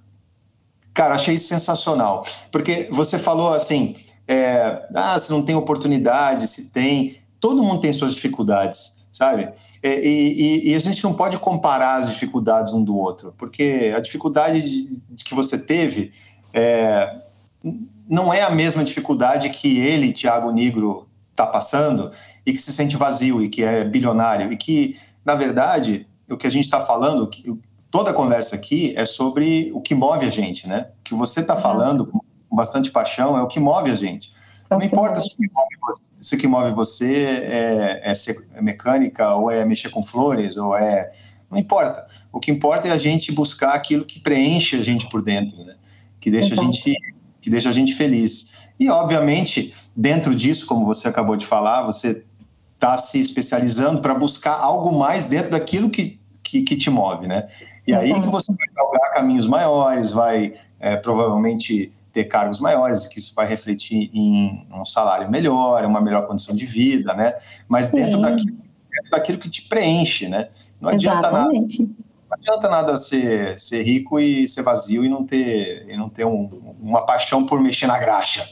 Cara, achei isso sensacional. Porque você falou assim: é, ah, se não tem oportunidade, se tem. Todo mundo tem suas dificuldades, sabe? É, e, e, e, a gente não pode comparar as dificuldades um do outro, porque a dificuldade de, de que você teve é, não é a mesma dificuldade que ele, Tiago Negro, está passando e que se sente vazio e que é bilionário e que, na verdade, o que a gente está falando, toda a conversa aqui é sobre o que move a gente, né? O que você está falando com bastante paixão é o que move a gente. É Não importa se o que move você, se que move você é, é ser mecânica ou é mexer com flores ou é não importa. O que importa é a gente buscar aquilo que preenche a gente por dentro, né? Que deixa a gente que deixa a gente feliz. E obviamente, dentro disso, como você acabou de falar, você está se especializando para buscar algo mais dentro daquilo que, que, que te move, né? E aí que você vai galgar caminhos maiores, vai é, provavelmente ter cargos maiores, que isso vai refletir em um salário melhor, uma melhor condição de vida, né? Mas dentro daquilo, dentro daquilo, que te preenche, né? Não adianta Exatamente. nada. Não adianta nada ser, ser rico e ser vazio e não ter, e não ter um, uma paixão por mexer na graxa.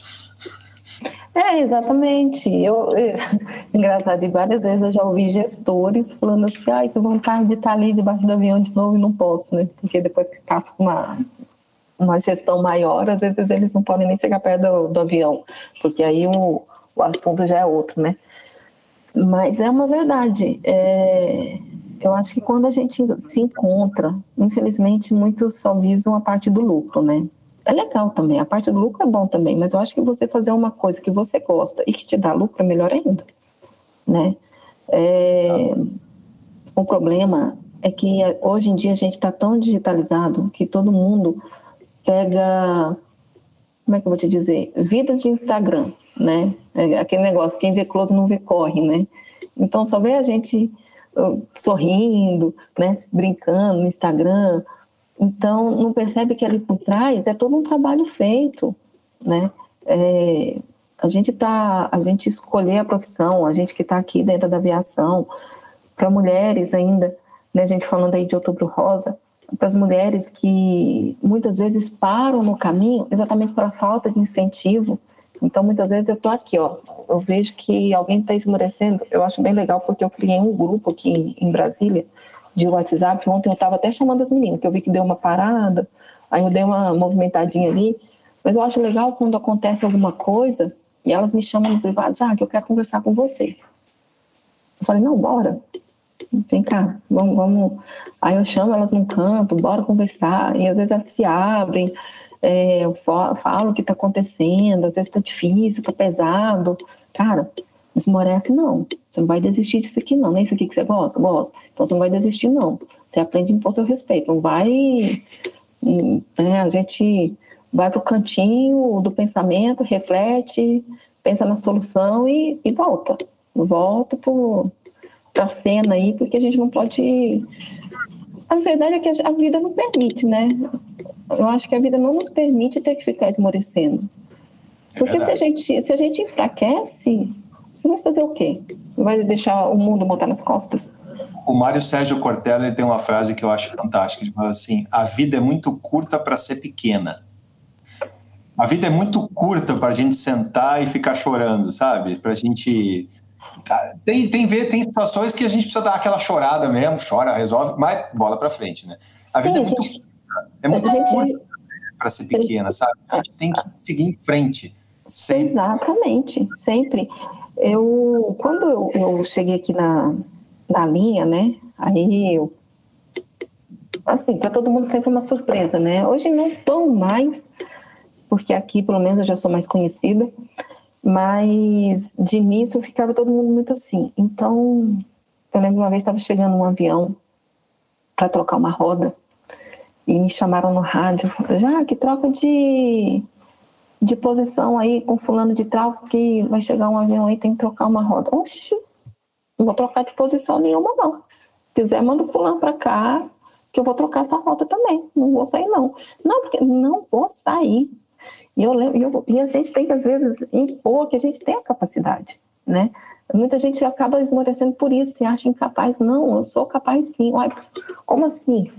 É, exatamente. Eu, eu, <laughs> engraçado, e várias vezes eu já ouvi gestores falando assim, ai, que vontade de estar ali debaixo do avião de novo e não posso, né? Porque depois que passa uma, uma gestão maior, às vezes eles não podem nem chegar perto do, do avião, porque aí o, o assunto já é outro, né? Mas é uma verdade. É, eu acho que quando a gente se encontra, infelizmente muitos só visam a parte do lucro, né? É legal também, a parte do lucro é bom também, mas eu acho que você fazer uma coisa que você gosta e que te dá lucro é melhor ainda, né? É, o problema é que hoje em dia a gente está tão digitalizado que todo mundo pega, como é que eu vou te dizer, vidas de Instagram, né? É aquele negócio, quem vê close não vê corre, né? Então só vê a gente uh, sorrindo, né? Brincando no Instagram. Então não percebe que ali por trás é todo um trabalho feito, né? É, a gente tá, a gente escolher a profissão, a gente que está aqui dentro da aviação, para mulheres ainda, né? A gente falando aí de Outubro Rosa, para as mulheres que muitas vezes param no caminho exatamente por falta de incentivo. Então, muitas vezes eu estou aqui, ó, eu vejo que alguém está esmorecendo, eu acho bem legal porque eu criei um grupo aqui em Brasília de WhatsApp. Ontem eu estava até chamando as meninas, que eu vi que deu uma parada, aí eu dei uma movimentadinha ali. Mas eu acho legal quando acontece alguma coisa e elas me chamam no privado, já ah, que eu quero conversar com você. Eu falei, não, bora vem cá, vamos, vamos. Aí eu chamo elas num canto, bora conversar. E às vezes elas se abrem, é, eu falo o que está acontecendo, às vezes está difícil, está pesado. Cara, esmorece não. Você não vai desistir disso aqui não. Nem é isso aqui que você gosta? Gosta. Então você não vai desistir não. Você aprende a impor seu respeito. Não vai... É, a gente vai para o cantinho do pensamento, reflete, pensa na solução e, e volta. Volta para para cena aí, porque a gente não pode. A verdade é que a vida não permite, né? Eu acho que a vida não nos permite ter que ficar esmorecendo. Porque é se, a gente, se a gente enfraquece, você vai fazer o quê? Vai deixar o mundo montar nas costas? O Mário Sérgio Cortella ele tem uma frase que eu acho fantástica. Ele fala assim: a vida é muito curta para ser pequena. A vida é muito curta para a gente sentar e ficar chorando, sabe? Para a gente tem, tem, ver, tem situações que a gente precisa dar aquela chorada mesmo, chora, resolve, mas bola para frente, né? A vida Sim, é muito, gente, é muito gente, curta para ser pequena, sabe? A gente tem que seguir em frente. Sempre. Exatamente, sempre. Eu, quando eu, eu cheguei aqui na, na linha, né? Aí eu assim, para todo mundo sempre uma surpresa, né? Hoje não tão mais, porque aqui pelo menos eu já sou mais conhecida, mas de início ficava todo mundo muito assim. Então, eu lembro uma vez estava chegando um avião para trocar uma roda e me chamaram no rádio, já que troca de de posição aí com fulano de tal, que vai chegar um avião aí, tem que trocar uma roda. Oxi, não vou trocar de posição nenhuma, não. Se quiser, manda o fulano para cá, que eu vou trocar essa roda também. Não vou sair, não. Não, porque não vou sair. E, eu, eu, e a gente tem que, às vezes, impor que a gente tem a capacidade, né? Muita gente acaba esmorecendo por isso, se acha incapaz. Não, eu sou capaz sim. Uai, como assim?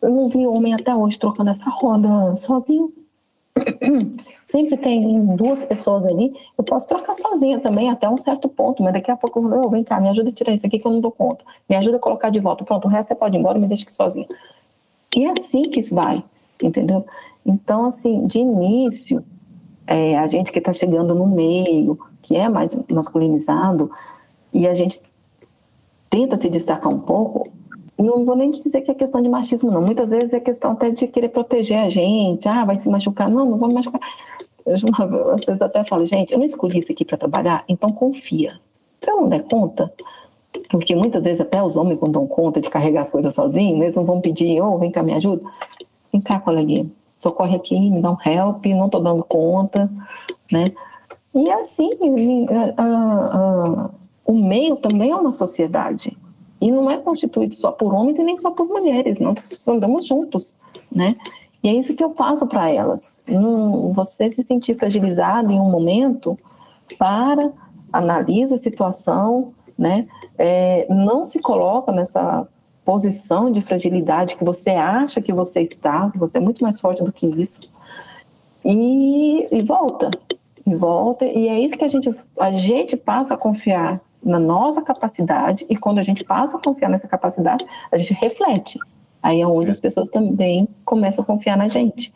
Eu não vi homem até hoje trocando essa roda sozinho. Sempre tem duas pessoas ali. Eu posso trocar sozinha também até um certo ponto, mas daqui a pouco eu vou, vem cá, me ajuda a tirar isso aqui que eu não dou conta. Me ajuda a colocar de volta. Pronto, o resto você pode ir embora, me deixa aqui sozinha. E é assim que vai, entendeu? Então, assim, de início, é, a gente que está chegando no meio, que é mais masculinizado, e a gente tenta se destacar um pouco, não vou nem dizer que é questão de machismo, não. Muitas vezes é questão até de querer proteger a gente. Ah, vai se machucar. Não, não vou machucar. Eu, às vezes até falo, gente, eu não escolhi isso aqui para trabalhar, então confia. Se eu não der conta, porque muitas vezes até os homens não dão conta de carregar as coisas sozinhos, eles não vão pedir, ô, oh, vem cá, me ajuda. Vem cá, coleguinha, socorre aqui, me dá um help, não estou dando conta, né? E assim, a, a, a, o meio também é uma sociedade. E não é constituído só por homens e nem só por mulheres, nós andamos juntos, né? E é isso que eu passo para elas. Não, você se sentir fragilizado em um momento, para, analisa a situação, né? É, não se coloca nessa posição de fragilidade que você acha que você está, que você é muito mais forte do que isso, e, e volta, e volta, e é isso que a gente, a gente passa a confiar na nossa capacidade, e quando a gente passa a confiar nessa capacidade, a gente reflete. Aí é onde as pessoas também começam a confiar na gente.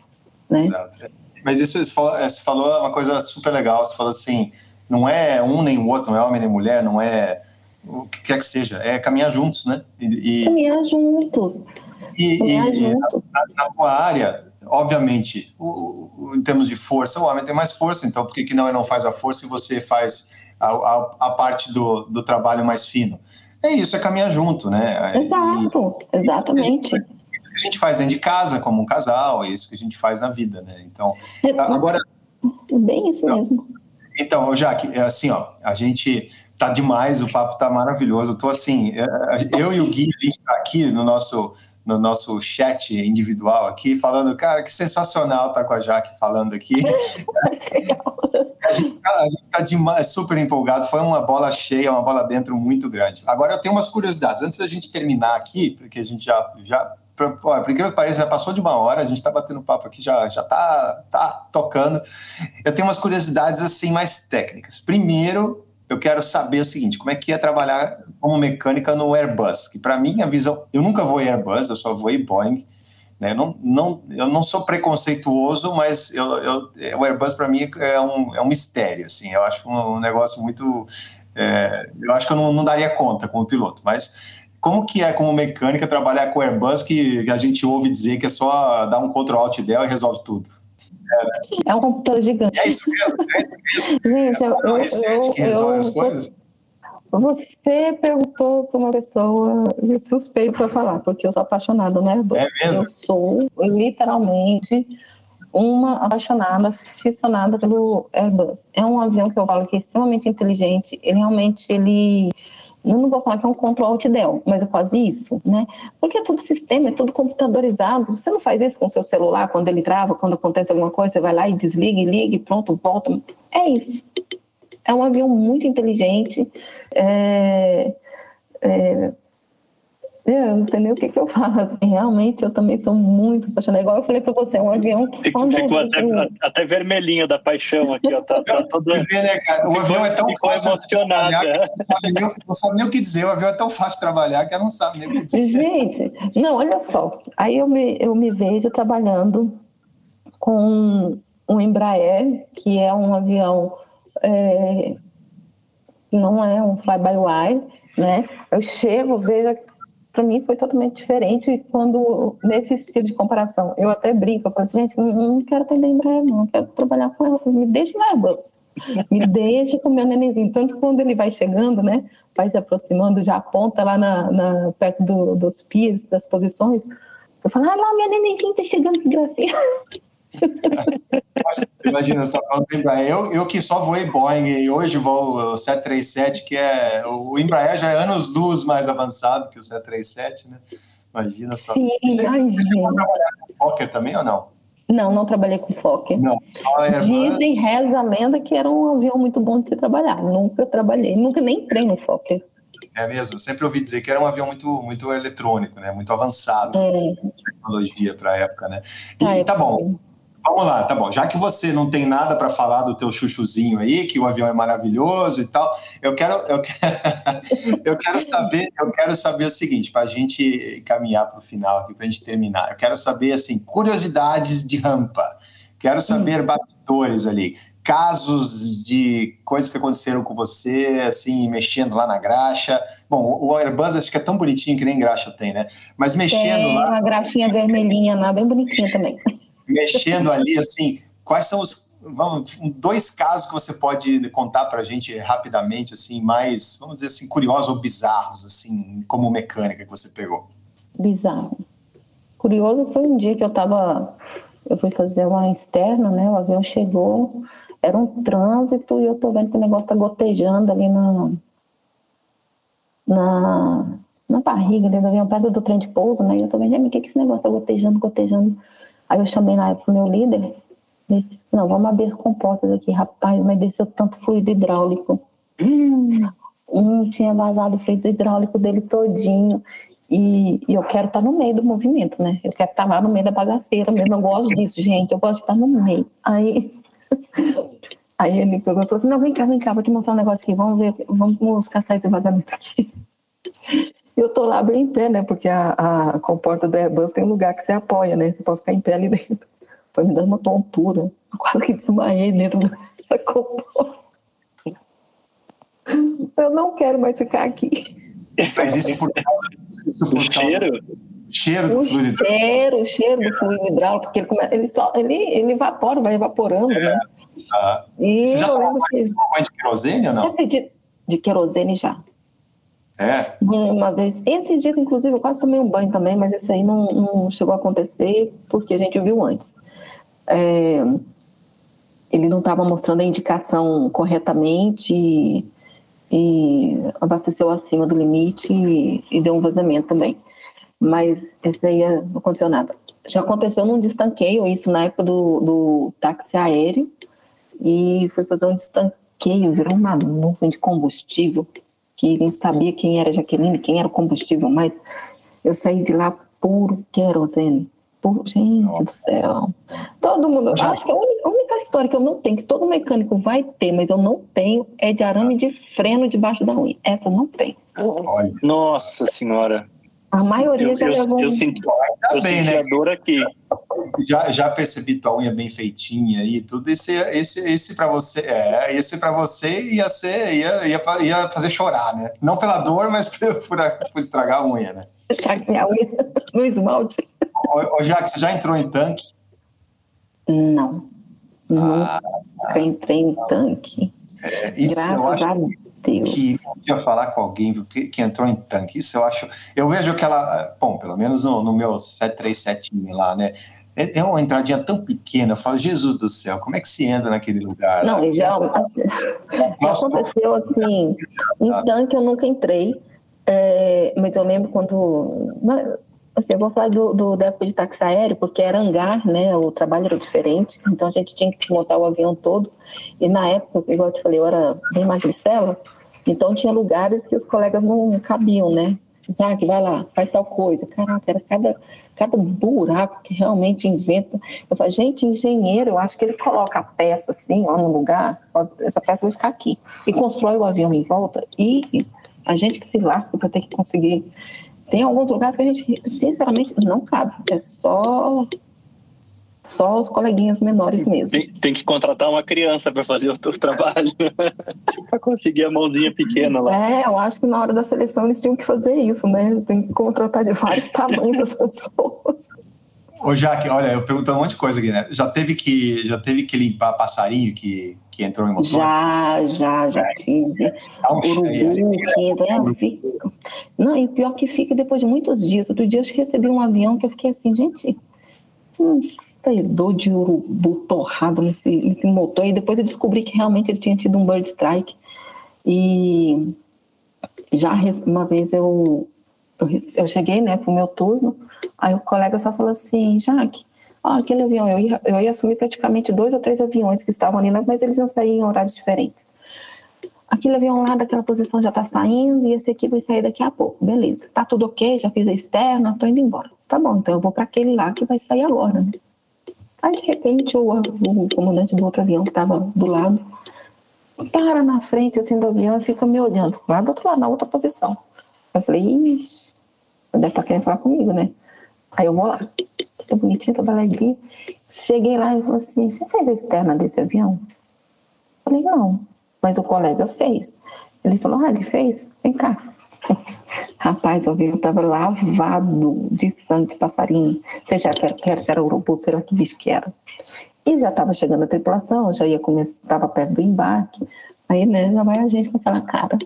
né? Exato. Mas isso você falou, você falou uma coisa super legal, você falou assim, não é um nem o outro, não é homem nem mulher, não é o que quer que seja, é caminhar juntos, né? E, caminhar juntos. E, caminhar e, juntos. Na, na tua área, obviamente, o, o, em termos de força, o homem tem mais força, então por que, que não não faz a força e você faz a, a, a parte do, do trabalho mais fino? É isso, é caminhar junto, né? Exato, e, exatamente. a gente faz dentro de casa, como um casal, é isso que a gente faz na vida, né? Então, é, agora... Bem isso então, mesmo. Então, Jaque, é assim, ó, a gente tá demais, o papo tá maravilhoso, eu tô assim, é, eu e o Gui, a gente tá aqui no nosso no nosso chat individual aqui, falando, cara, que sensacional tá com a Jaque falando aqui. <laughs> <laughs> a gente está tá demais, super empolgado, foi uma bola cheia, uma bola dentro muito grande. Agora eu tenho umas curiosidades, antes da gente terminar aqui, porque a gente já, já por incrível que pareça, já passou de uma hora, a gente está batendo papo aqui, já, já tá, tá tocando. Eu tenho umas curiosidades assim mais técnicas. Primeiro, eu quero saber o seguinte: como é que é trabalhar como mecânica no Airbus? Que para mim a visão, eu nunca voei Airbus, eu só voei Boeing. Né? Não, não, eu não sou preconceituoso, mas eu, eu, o Airbus para mim é um, é um mistério. Assim, eu acho um, negócio muito. É, eu acho que eu não, não daria conta como piloto, mas como que é como mecânica trabalhar com Airbus que, a gente ouve dizer que é só dar um Ctrl Alt Del e resolve tudo? É um computador gigante. É isso mesmo. É isso mesmo. <laughs> Gente, eu, eu, eu, eu você perguntou para uma pessoa suspeita para falar, porque eu sou apaixonada no Airbus. É mesmo? Eu sou literalmente uma apaixonada, aficionada pelo Airbus. É um avião que eu falo que é extremamente inteligente. Ele realmente ele eu não vou falar que é um control alt del, mas é quase isso, né? Porque é tudo sistema, é tudo computadorizado. Você não faz isso com o seu celular quando ele trava, quando acontece alguma coisa, você vai lá e desliga e liga e pronto, volta. É isso. É um avião muito inteligente. É, é, eu não sei nem o que, que eu falo, assim, realmente eu também sou muito apaixonada. Igual eu falei para você, é um avião que Ficou até, até vermelhinho da paixão aqui, ó. Tá, tá todo... Você vê, né, cara? O avião é tão ficou fácil emocionada. Não sabe, nem, não sabe nem o que dizer. O avião é tão fácil de trabalhar que ela não sabe nem o que dizer. Gente, não, olha só. Aí eu me, eu me vejo trabalhando com um Embraer, que é um avião é, não é um fly-by-wire, né? Eu chego, vejo para mim foi totalmente diferente quando nesse estilo de comparação. Eu até brinco, eu falo assim, gente, não, quero atender Embraer, não, quero trabalhar com ela, me deixe no Airbus, me <laughs> deixe com o meu nenenzinho. Tanto que quando ele vai chegando, né, vai se aproximando, já aponta lá na, na perto do, dos piers, das posições, eu falo, ah lá, meu nenenzinho tá chegando, que gracinha. <laughs> <laughs> Imagina, você tá falando do Embraer. Eu, eu que só voei Boeing e hoje vou o 737, que é. O Embraer já é anos luz mais avançado que o 737, né? Imagina só. Sim, você, imagina. Você trabalhar com Fokker também ou não? Não, não trabalhei com Fokker. Não. Dizem, reza a lenda que era um avião muito bom de se trabalhar. Nunca trabalhei, nunca nem entrei no Fokker. É mesmo, sempre ouvi dizer que era um avião muito, muito eletrônico, né? Muito avançado, é. tecnologia para a época, né? E ah, tá bom. Vamos lá, tá bom. Já que você não tem nada para falar do teu chuchuzinho aí, que o avião é maravilhoso e tal, eu quero, eu quero, <laughs> eu quero saber, eu quero saber o seguinte, para a gente caminhar para o final aqui, para a gente terminar. Eu quero saber assim curiosidades de rampa. Quero saber hum. bastidores ali, casos de coisas que aconteceram com você, assim, mexendo lá na graxa. Bom, o Airbus acho que é tão bonitinho que nem graxa tem, né? Mas mexendo tem lá. Uma graxinha vermelhinha lá, bem bonitinha também mexendo ali, assim, quais são os vamos, dois casos que você pode contar para a gente rapidamente, assim, mais, vamos dizer assim, curiosos ou bizarros, assim, como mecânica que você pegou? Bizarro. Curioso foi um dia que eu estava, eu fui fazer uma externa, né, o avião chegou, era um trânsito e eu tô vendo que o negócio tá gotejando ali na, na, na barriga do avião, perto do trem de pouso, né, e eu tô vendo, o que que esse negócio tá gotejando, gotejando? Aí eu chamei na época o meu líder, disse, não, vamos abrir as comportas aqui, rapaz, mas desceu tanto fluido hidráulico. Hum, tinha vazado o fluido hidráulico dele todinho. E, e, eu quero estar no meio do movimento, né? Eu quero estar lá no meio da bagaceira mesmo. Eu gosto disso, <laughs> gente. Eu gosto de estar no meio. Aí, <laughs> aí ele pegou e falou assim: Não, vem cá, vem cá, vou te mostrar um negócio aqui. Vamos ver, vamos caçar esse vazamento aqui. Eu tô lá bem em pé, né? Porque a, a comporta da Airbus tem um lugar que você apoia, né? Você pode ficar em pé ali dentro. <laughs> foi me dando uma tontura. Eu quase que desmaiei dentro <laughs> da copô. Eu não quero mais ficar aqui. Mas isso por causa do cheiro? cheiro do o fluido cheiro, o cheiro do fluido hidráulico, porque ele, come... ele, só, ele, ele evapora, vai evaporando, é. né? Ah. E Você já eu tomou lembro que... de querosene ou não? De, de querosene já. É? Uma vez, esses dias, inclusive, eu quase tomei um banho também, mas esse aí não, não chegou a acontecer porque a gente viu antes. É, ele não estava mostrando a indicação corretamente e, e abasteceu acima do limite e, e, deu um vazamento também. Mas esse aí não aconteceu nada. Já aconteceu num destanqueio, isso na época do, do táxi aéreo, e foi fazer um destanqueio, virou uma nuvem de combustível que nem sabia quem era Jaqueline, quem era o combustível, mas eu saí de lá puro querosene. Por, gente Nossa. do céu. Todo mundo. Já... Acho que a única, a única, história que eu não tenho, que todo mecânico vai ter, mas eu não tenho, é de arame de freno debaixo da unha. Essa eu não tem. Olha. Nossa Senhora. A maioria eu, já eu, levou. Eu, eu senti, eu bem, senti né? a dor aqui. Já, já percebi tua unha bem feitinha e tudo. Esse, esse, esse para você, é, esse para você ia ser, ia, ia, ia fazer chorar, né? Não pela dor, mas <laughs> por, por, por estragar a unha, né? Estragar a unha <laughs> no esmalte. Ô, ô Jaque, você já entrou em tanque? Não. Ah, Nunca entrei em tanque. É, isso Graças eu acho a Deus. que podia falar com alguém que, que, entrou em tanque. Isso eu acho. Eu vejo que ela, bom, pelo menos no, no meu 737 lá, né? É, é uma entradinha tão pequena. Eu falo, Jesus do céu, como é que se entra naquele lugar? Não, já, assim, Nossa, aconteceu assim. Em tanque eu nunca entrei, é, mas eu lembro quando. Assim, eu vou falar do, do, da época de táxi aéreo, porque era hangar, né? O trabalho era diferente, então a gente tinha que montar o avião todo. E na época, igual eu te falei, eu era bem magricela, então tinha lugares que os colegas não cabiam, né? Ah, que vai lá, faz tal coisa. Caraca, era cada, cada buraco que realmente inventa. Eu falo, gente, engenheiro, eu acho que ele coloca a peça assim, ó, no lugar, ó, essa peça vai ficar aqui. E constrói o avião em volta. E a gente que se lasca para ter que conseguir tem alguns lugares que a gente, sinceramente, não cabe. É só só os coleguinhas menores mesmo. Tem, tem que contratar uma criança para fazer o teu trabalho, <laughs> para conseguir a mãozinha pequena lá. É, eu acho que na hora da seleção eles tinham que fazer isso, né? Tem que contratar de vários <laughs> tamanhos as pessoas. Ô, Jaque, olha, eu pergunto um monte de coisa aqui, né? Já teve que, já teve que limpar passarinho que, que entrou em motor? Já, já, já é. tive. Urubu que entra, é. Não, e pior que fica depois de muitos dias. Outro dia eu recebi um avião que eu fiquei assim, gente, um fedor de urubu torrado nesse, nesse motor. E depois eu descobri que realmente ele tinha tido um bird strike. E já uma vez eu, eu, eu cheguei, né, pro meu turno, aí o colega só falou assim, Jaque, ó, aquele avião, eu ia, eu ia assumir praticamente dois ou três aviões que estavam ali, mas eles iam sair em horários diferentes. Aquele avião lá daquela posição já está saindo e esse aqui vai sair daqui a pouco. Beleza, tá tudo ok, já fiz a externa, tô indo embora. Tá bom, então eu vou para aquele lá que vai sair agora, né? Aí de repente o, o comandante do outro avião que estava do lado para na frente assim do avião e fica me olhando, lá do outro lado, na outra posição. Eu falei, ixi, deve estar tá querendo falar comigo, né? Aí eu vou lá, toda bonitinha, toda alegria. Cheguei lá e falou assim: Você fez a externa desse avião? Eu falei: Não, mas o colega fez. Ele falou: Ah, ele fez? Vem cá. Rapaz, o avião estava lavado de sangue de passarinho. Seja que era, se era urubu, sei lá que bicho que era. E já estava chegando a tripulação, já ia começar, estava perto do embarque. Aí, né, já vai a gente com aquela cara.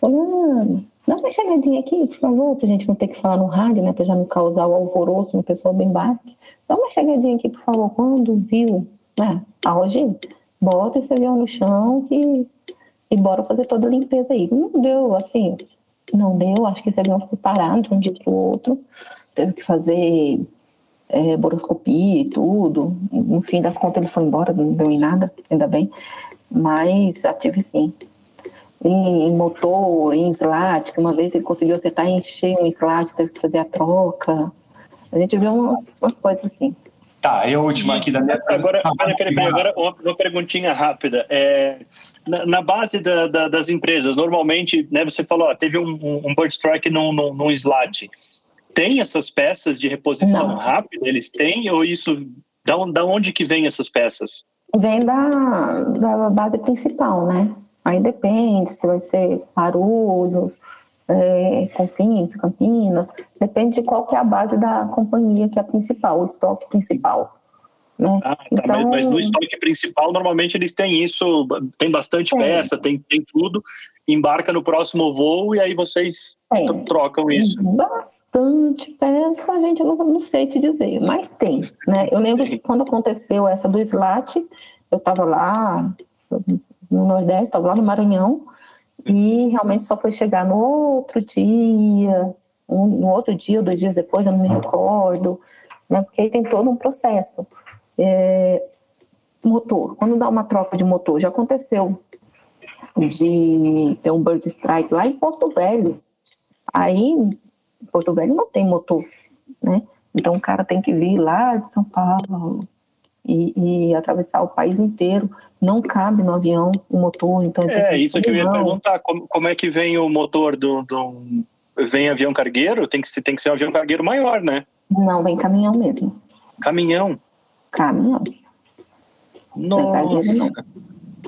Falando, Dá uma chegadinha aqui, por favor, para a gente não ter que falar no rádio, né? Para já não causar o alvoroço no pessoal do embarque. Dá uma chegadinha aqui, por favor. Quando viu, né? A bota esse avião no chão e, e bora fazer toda a limpeza aí. Não deu, assim, não deu. Acho que esse avião ficou parado de um dia para o outro. Teve que fazer é, boroscopia e tudo. No fim das contas, ele foi embora, não deu em nada, ainda bem. Mas já tive sim em, motor, em slat, que uma vez ele conseguiu acertar e encher um slat, teve que fazer a troca. A gente vê umas, umas coisas assim. Tá, e a última aqui da minha Agora, peraí, peraí, agora uma, uma, perguntinha rápida. É, na, na base da, da, das empresas, normalmente, né, você falou, ó, teve um, um bird strike num, num, num slat. Tem essas peças de reposição Não. rápida? Eles têm ou isso Da, da onde que vem essas peças? Vem da, da base principal, né? Aí depende se vai ser Guarulhos, é, Confins, Campinas, depende de qual que é a base da companhia que é a principal, o estoque principal. Né? Ah, tá, então, mas, mas, no estoque principal, normalmente eles têm isso, tem bastante tem. peça, tem, tem tudo, embarca no próximo voo e aí vocês tem. trocam isso. Bastante peça, a gente não, não sei te dizer, mas tem. Né? Eu lembro que quando aconteceu essa do SLAT, eu estava lá no Nordeste, estava lá no Maranhão, e realmente só foi chegar no outro dia, um, no outro dia ou dois dias depois, eu não me recordo, né? porque tem todo um processo. É, motor, quando dá uma troca de motor, já aconteceu de ter um bird strike lá em Porto Velho. Aí, Porto Velho não tem motor, né? Então o cara tem que vir lá de São Paulo e, e atravessar o país inteiro. Não cabe no avião o motor, então é isso que eu ia perguntar. Como, como, é que vem o motor do, do vem avião cargueiro? Tem que tem que ser um avião cargueiro maior, né? Não, vem caminhão mesmo. Caminhão. Caminhão. Nossa.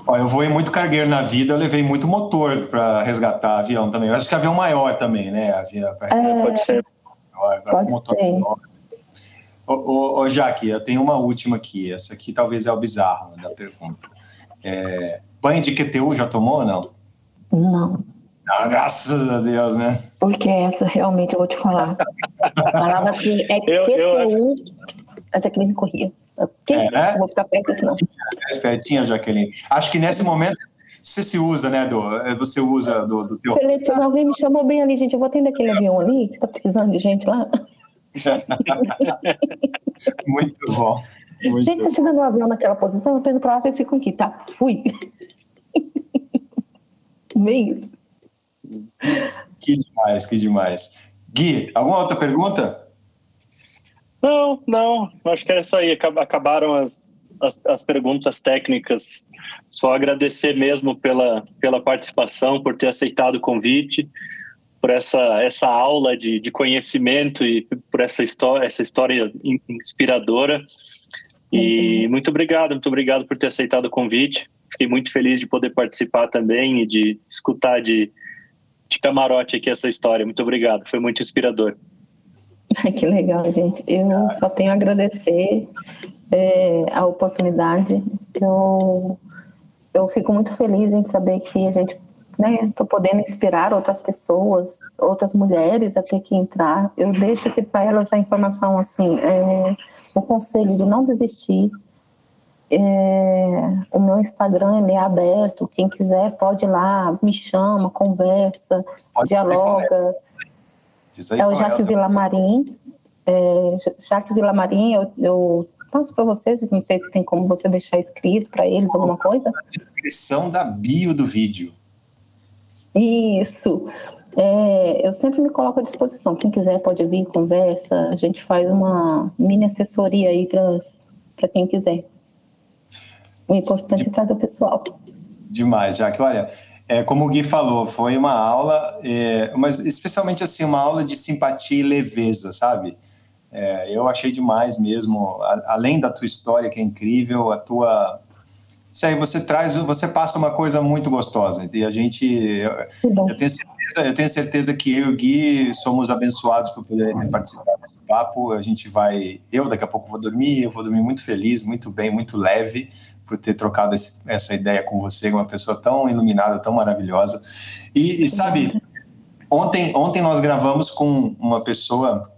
Ó, eu vou em muito cargueiro na vida, eu levei muito motor para resgatar avião também. Eu acho que avião maior também, né? Avião, é, pode ser. Pode ser. Ô, ô, ô, Jaque, eu tenho uma última aqui. Essa aqui talvez é o bizarro da pergunta. É, banho de QTU já tomou ou não? Não. Ah, graças a Deus, né? Porque essa realmente eu vou te falar. <laughs> Falava que é eu, QTU, eu... a Jaqueline corria. É, né? Vou ficar perto senão. É espertinha, Jaqueline. Acho que nesse momento você se usa, né, do, você usa do, do teu... Seletivo, alguém me chamou bem ali, gente, eu vou atender aquele avião ali, que tá precisando de gente lá. <laughs> muito bom. Muito gente, tá chegando o avião naquela posição, eu tô indo pra lá, vocês ficam aqui, tá? Fui. <laughs> Bem isso. Que demais, que demais. Gui, alguma outra pergunta? Não, não. Acho que é isso aí. Acabaram as, as, as, perguntas técnicas. Só agradecer mesmo pela, pela participação, por ter aceitado o convite, por essa, essa aula de, de conhecimento e por essa história, essa história inspiradora. E uhum. muito obrigado, muito obrigado por ter aceitado o convite. Fiquei muito feliz de poder participar também e de escutar de, de camarote aqui essa história. Muito obrigado, foi muito inspirador. <laughs> que legal, gente. Eu só tenho a agradecer é, a oportunidade. Eu, eu fico muito feliz em saber que a gente né, podendo inspirar outras pessoas, outras mulheres a ter que entrar. Eu deixo aqui para elas a informação assim, é, o conselho de não desistir. É, o meu Instagram é aberto, quem quiser pode ir lá, me chama, conversa, pode dialoga. É o Jaque Vilamarim. É, Jaque Vilamarim, eu, eu passo para vocês, não sei se tem como você deixar escrito para eles alguma coisa. Descrição da bio do vídeo. Isso. É, eu sempre me coloco à disposição. Quem quiser pode vir, conversa. A gente faz uma mini assessoria aí para quem quiser. O importante é trazer o pessoal. Demais, Jaque. Olha, é, como o Gui falou, foi uma aula, é, mas especialmente assim, uma aula de simpatia e leveza, sabe? É, eu achei demais mesmo, a, além da tua história que é incrível, a tua isso aí você traz, você passa uma coisa muito gostosa. E a gente, eu, eu, tenho certeza, eu tenho certeza que eu e o Gui somos abençoados por poder participar desse papo. A gente vai, eu daqui a pouco vou dormir, eu vou dormir muito feliz, muito bem, muito leve por ter trocado esse, essa ideia com você, uma pessoa tão iluminada, tão maravilhosa. E, e sabe, ontem, ontem nós gravamos com uma pessoa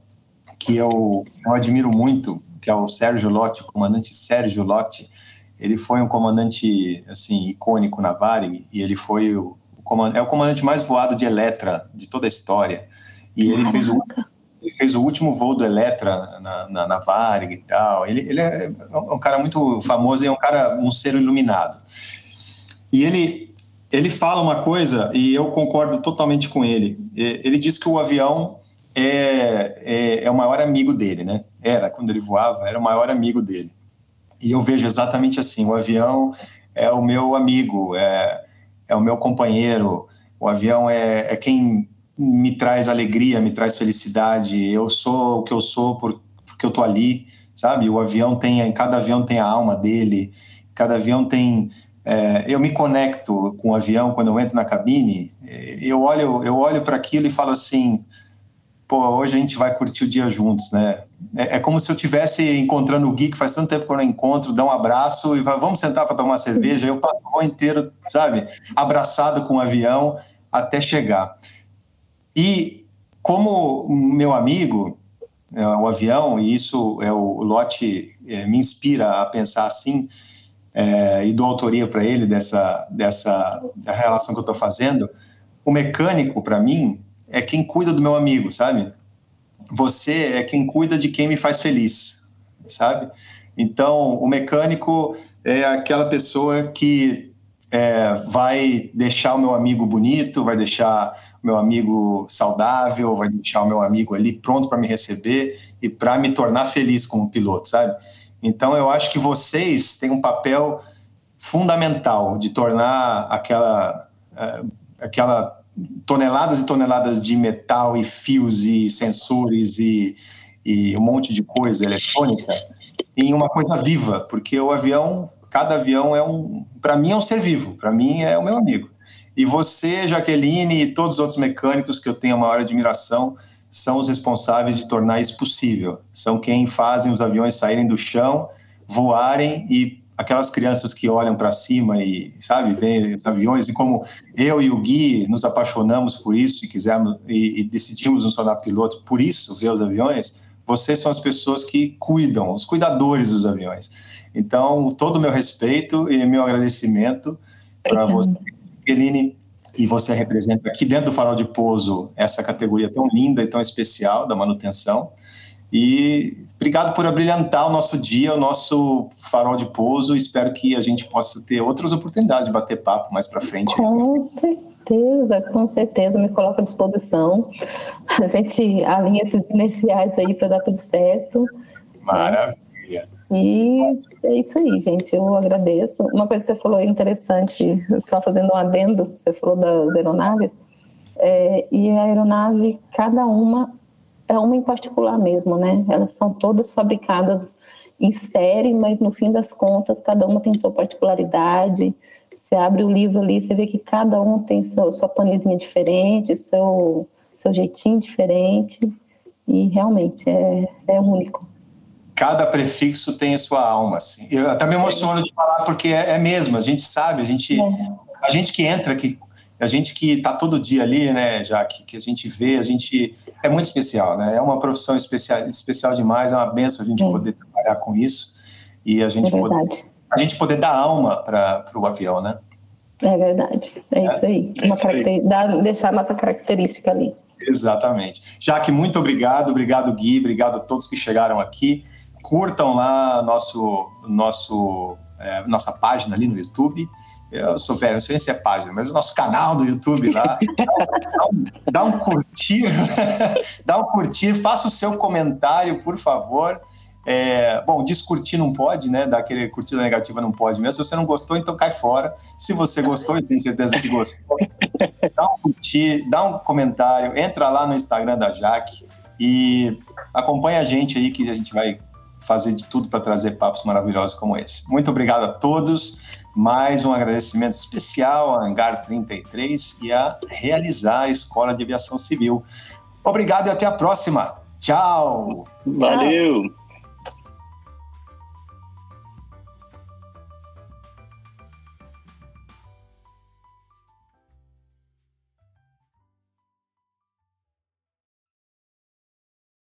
que eu, eu admiro muito, que é o Sérgio Lotti, o comandante Sérgio Lotti. Ele foi um comandante assim icônico na Varig e ele foi o, o comandante, é o comandante mais voado de Eletra de toda a história. E ele fez o ele fez o último voo do Eletra na, na, na Varig e tal. Ele, ele é um cara muito famoso e é um cara, um ser iluminado. E ele, ele fala uma coisa e eu concordo totalmente com ele. Ele diz que o avião é, é, é o maior amigo dele, né? Era, quando ele voava, era o maior amigo dele. E eu vejo exatamente assim: o avião é o meu amigo, é, é o meu companheiro, o avião é, é quem me traz alegria, me traz felicidade. Eu sou o que eu sou por, porque eu tô ali, sabe? O avião tem, cada avião tem a alma dele, cada avião tem. É, eu me conecto com o avião quando eu entro na cabine. Eu olho, eu olho para aquilo e falo assim: pô, hoje a gente vai curtir o dia juntos, né? É, é como se eu tivesse encontrando o que faz tanto tempo que eu não encontro, dá um abraço e vai, vamos sentar para tomar uma cerveja. Eu passo o voo inteiro, sabe, abraçado com o avião até chegar. E como meu amigo, é, o avião, e isso é o lote é, me inspira a pensar assim, é, e dou autoria para ele dessa, dessa relação que eu estou fazendo. O mecânico, para mim, é quem cuida do meu amigo, sabe? Você é quem cuida de quem me faz feliz, sabe? Então, o mecânico é aquela pessoa que é, vai deixar o meu amigo bonito, vai deixar meu amigo saudável, vai deixar o meu amigo ali pronto para me receber e para me tornar feliz como piloto, sabe? Então eu acho que vocês têm um papel fundamental de tornar aquela é, aquela toneladas e toneladas de metal e fios e sensores e, e um monte de coisa eletrônica em uma coisa viva, porque o avião cada avião é um, para mim é um ser vivo, para mim é o meu amigo. E você, Jaqueline e todos os outros mecânicos que eu tenho a maior admiração são os responsáveis de tornar isso possível. São quem fazem os aviões saírem do chão, voarem e aquelas crianças que olham para cima e, sabe, veem os aviões e como eu e o Gui nos apaixonamos por isso e quisemos e, e decidimos nos tornar pilotos por isso, ver os aviões, vocês são as pessoas que cuidam, os cuidadores dos aviões. Então, todo o meu respeito e meu agradecimento para você, Eline, e você representa aqui dentro do Farol de Pouso essa categoria tão linda e tão especial da manutenção. E obrigado por abrilhantar o nosso dia, o nosso Farol de Pouso. Espero que a gente possa ter outras oportunidades de bater papo mais para frente. Com certeza, com certeza, me coloco à disposição. A gente alinha esses iniciais aí para dar tudo certo. Maravilha. E é isso aí, gente. Eu agradeço. Uma coisa que você falou interessante, só fazendo um adendo, você falou das aeronaves. É, e a aeronave, cada uma é uma em particular mesmo, né? Elas são todas fabricadas em série, mas no fim das contas, cada uma tem sua particularidade. Você abre o livro ali, você vê que cada um tem seu, sua panezinha diferente, seu, seu jeitinho diferente. E realmente é, é único cada prefixo tem a sua alma. Assim. Eu até me emociono de falar porque é, é mesmo, a gente sabe, a gente, é. a gente que entra, que, a gente que está todo dia ali, né, já que, a gente vê, a gente é muito especial, né? É uma profissão especial, especial demais, é uma benção a gente é. poder trabalhar com isso e a gente é poder, a gente poder dar alma para o avião, né? É verdade, é, é isso aí. Uma isso aí. Dar, deixar a nossa característica ali. Exatamente. Jaque, muito obrigado, obrigado Gui, obrigado a todos que chegaram aqui curtam lá nosso, nosso, é, nossa página ali no YouTube. Eu sou velho, não sei se é página, mas o nosso canal do YouTube lá. dá, um, dá um curtir, <laughs> dá um curtir, faça o seu comentário, por favor. É, bom, descurtir não pode, né? Dar aquele curtida negativa não pode mesmo. Se você não gostou, então cai fora. Se você gostou, eu tenho certeza que gostou, dá um curtir, dá um comentário, entra lá no Instagram da Jaque e acompanha a gente aí que a gente vai fazer de tudo para trazer papos maravilhosos como esse. Muito obrigado a todos. Mais um agradecimento especial à Hangar 33 e a realizar a Escola de Aviação Civil. Obrigado e até a próxima. Tchau. Valeu.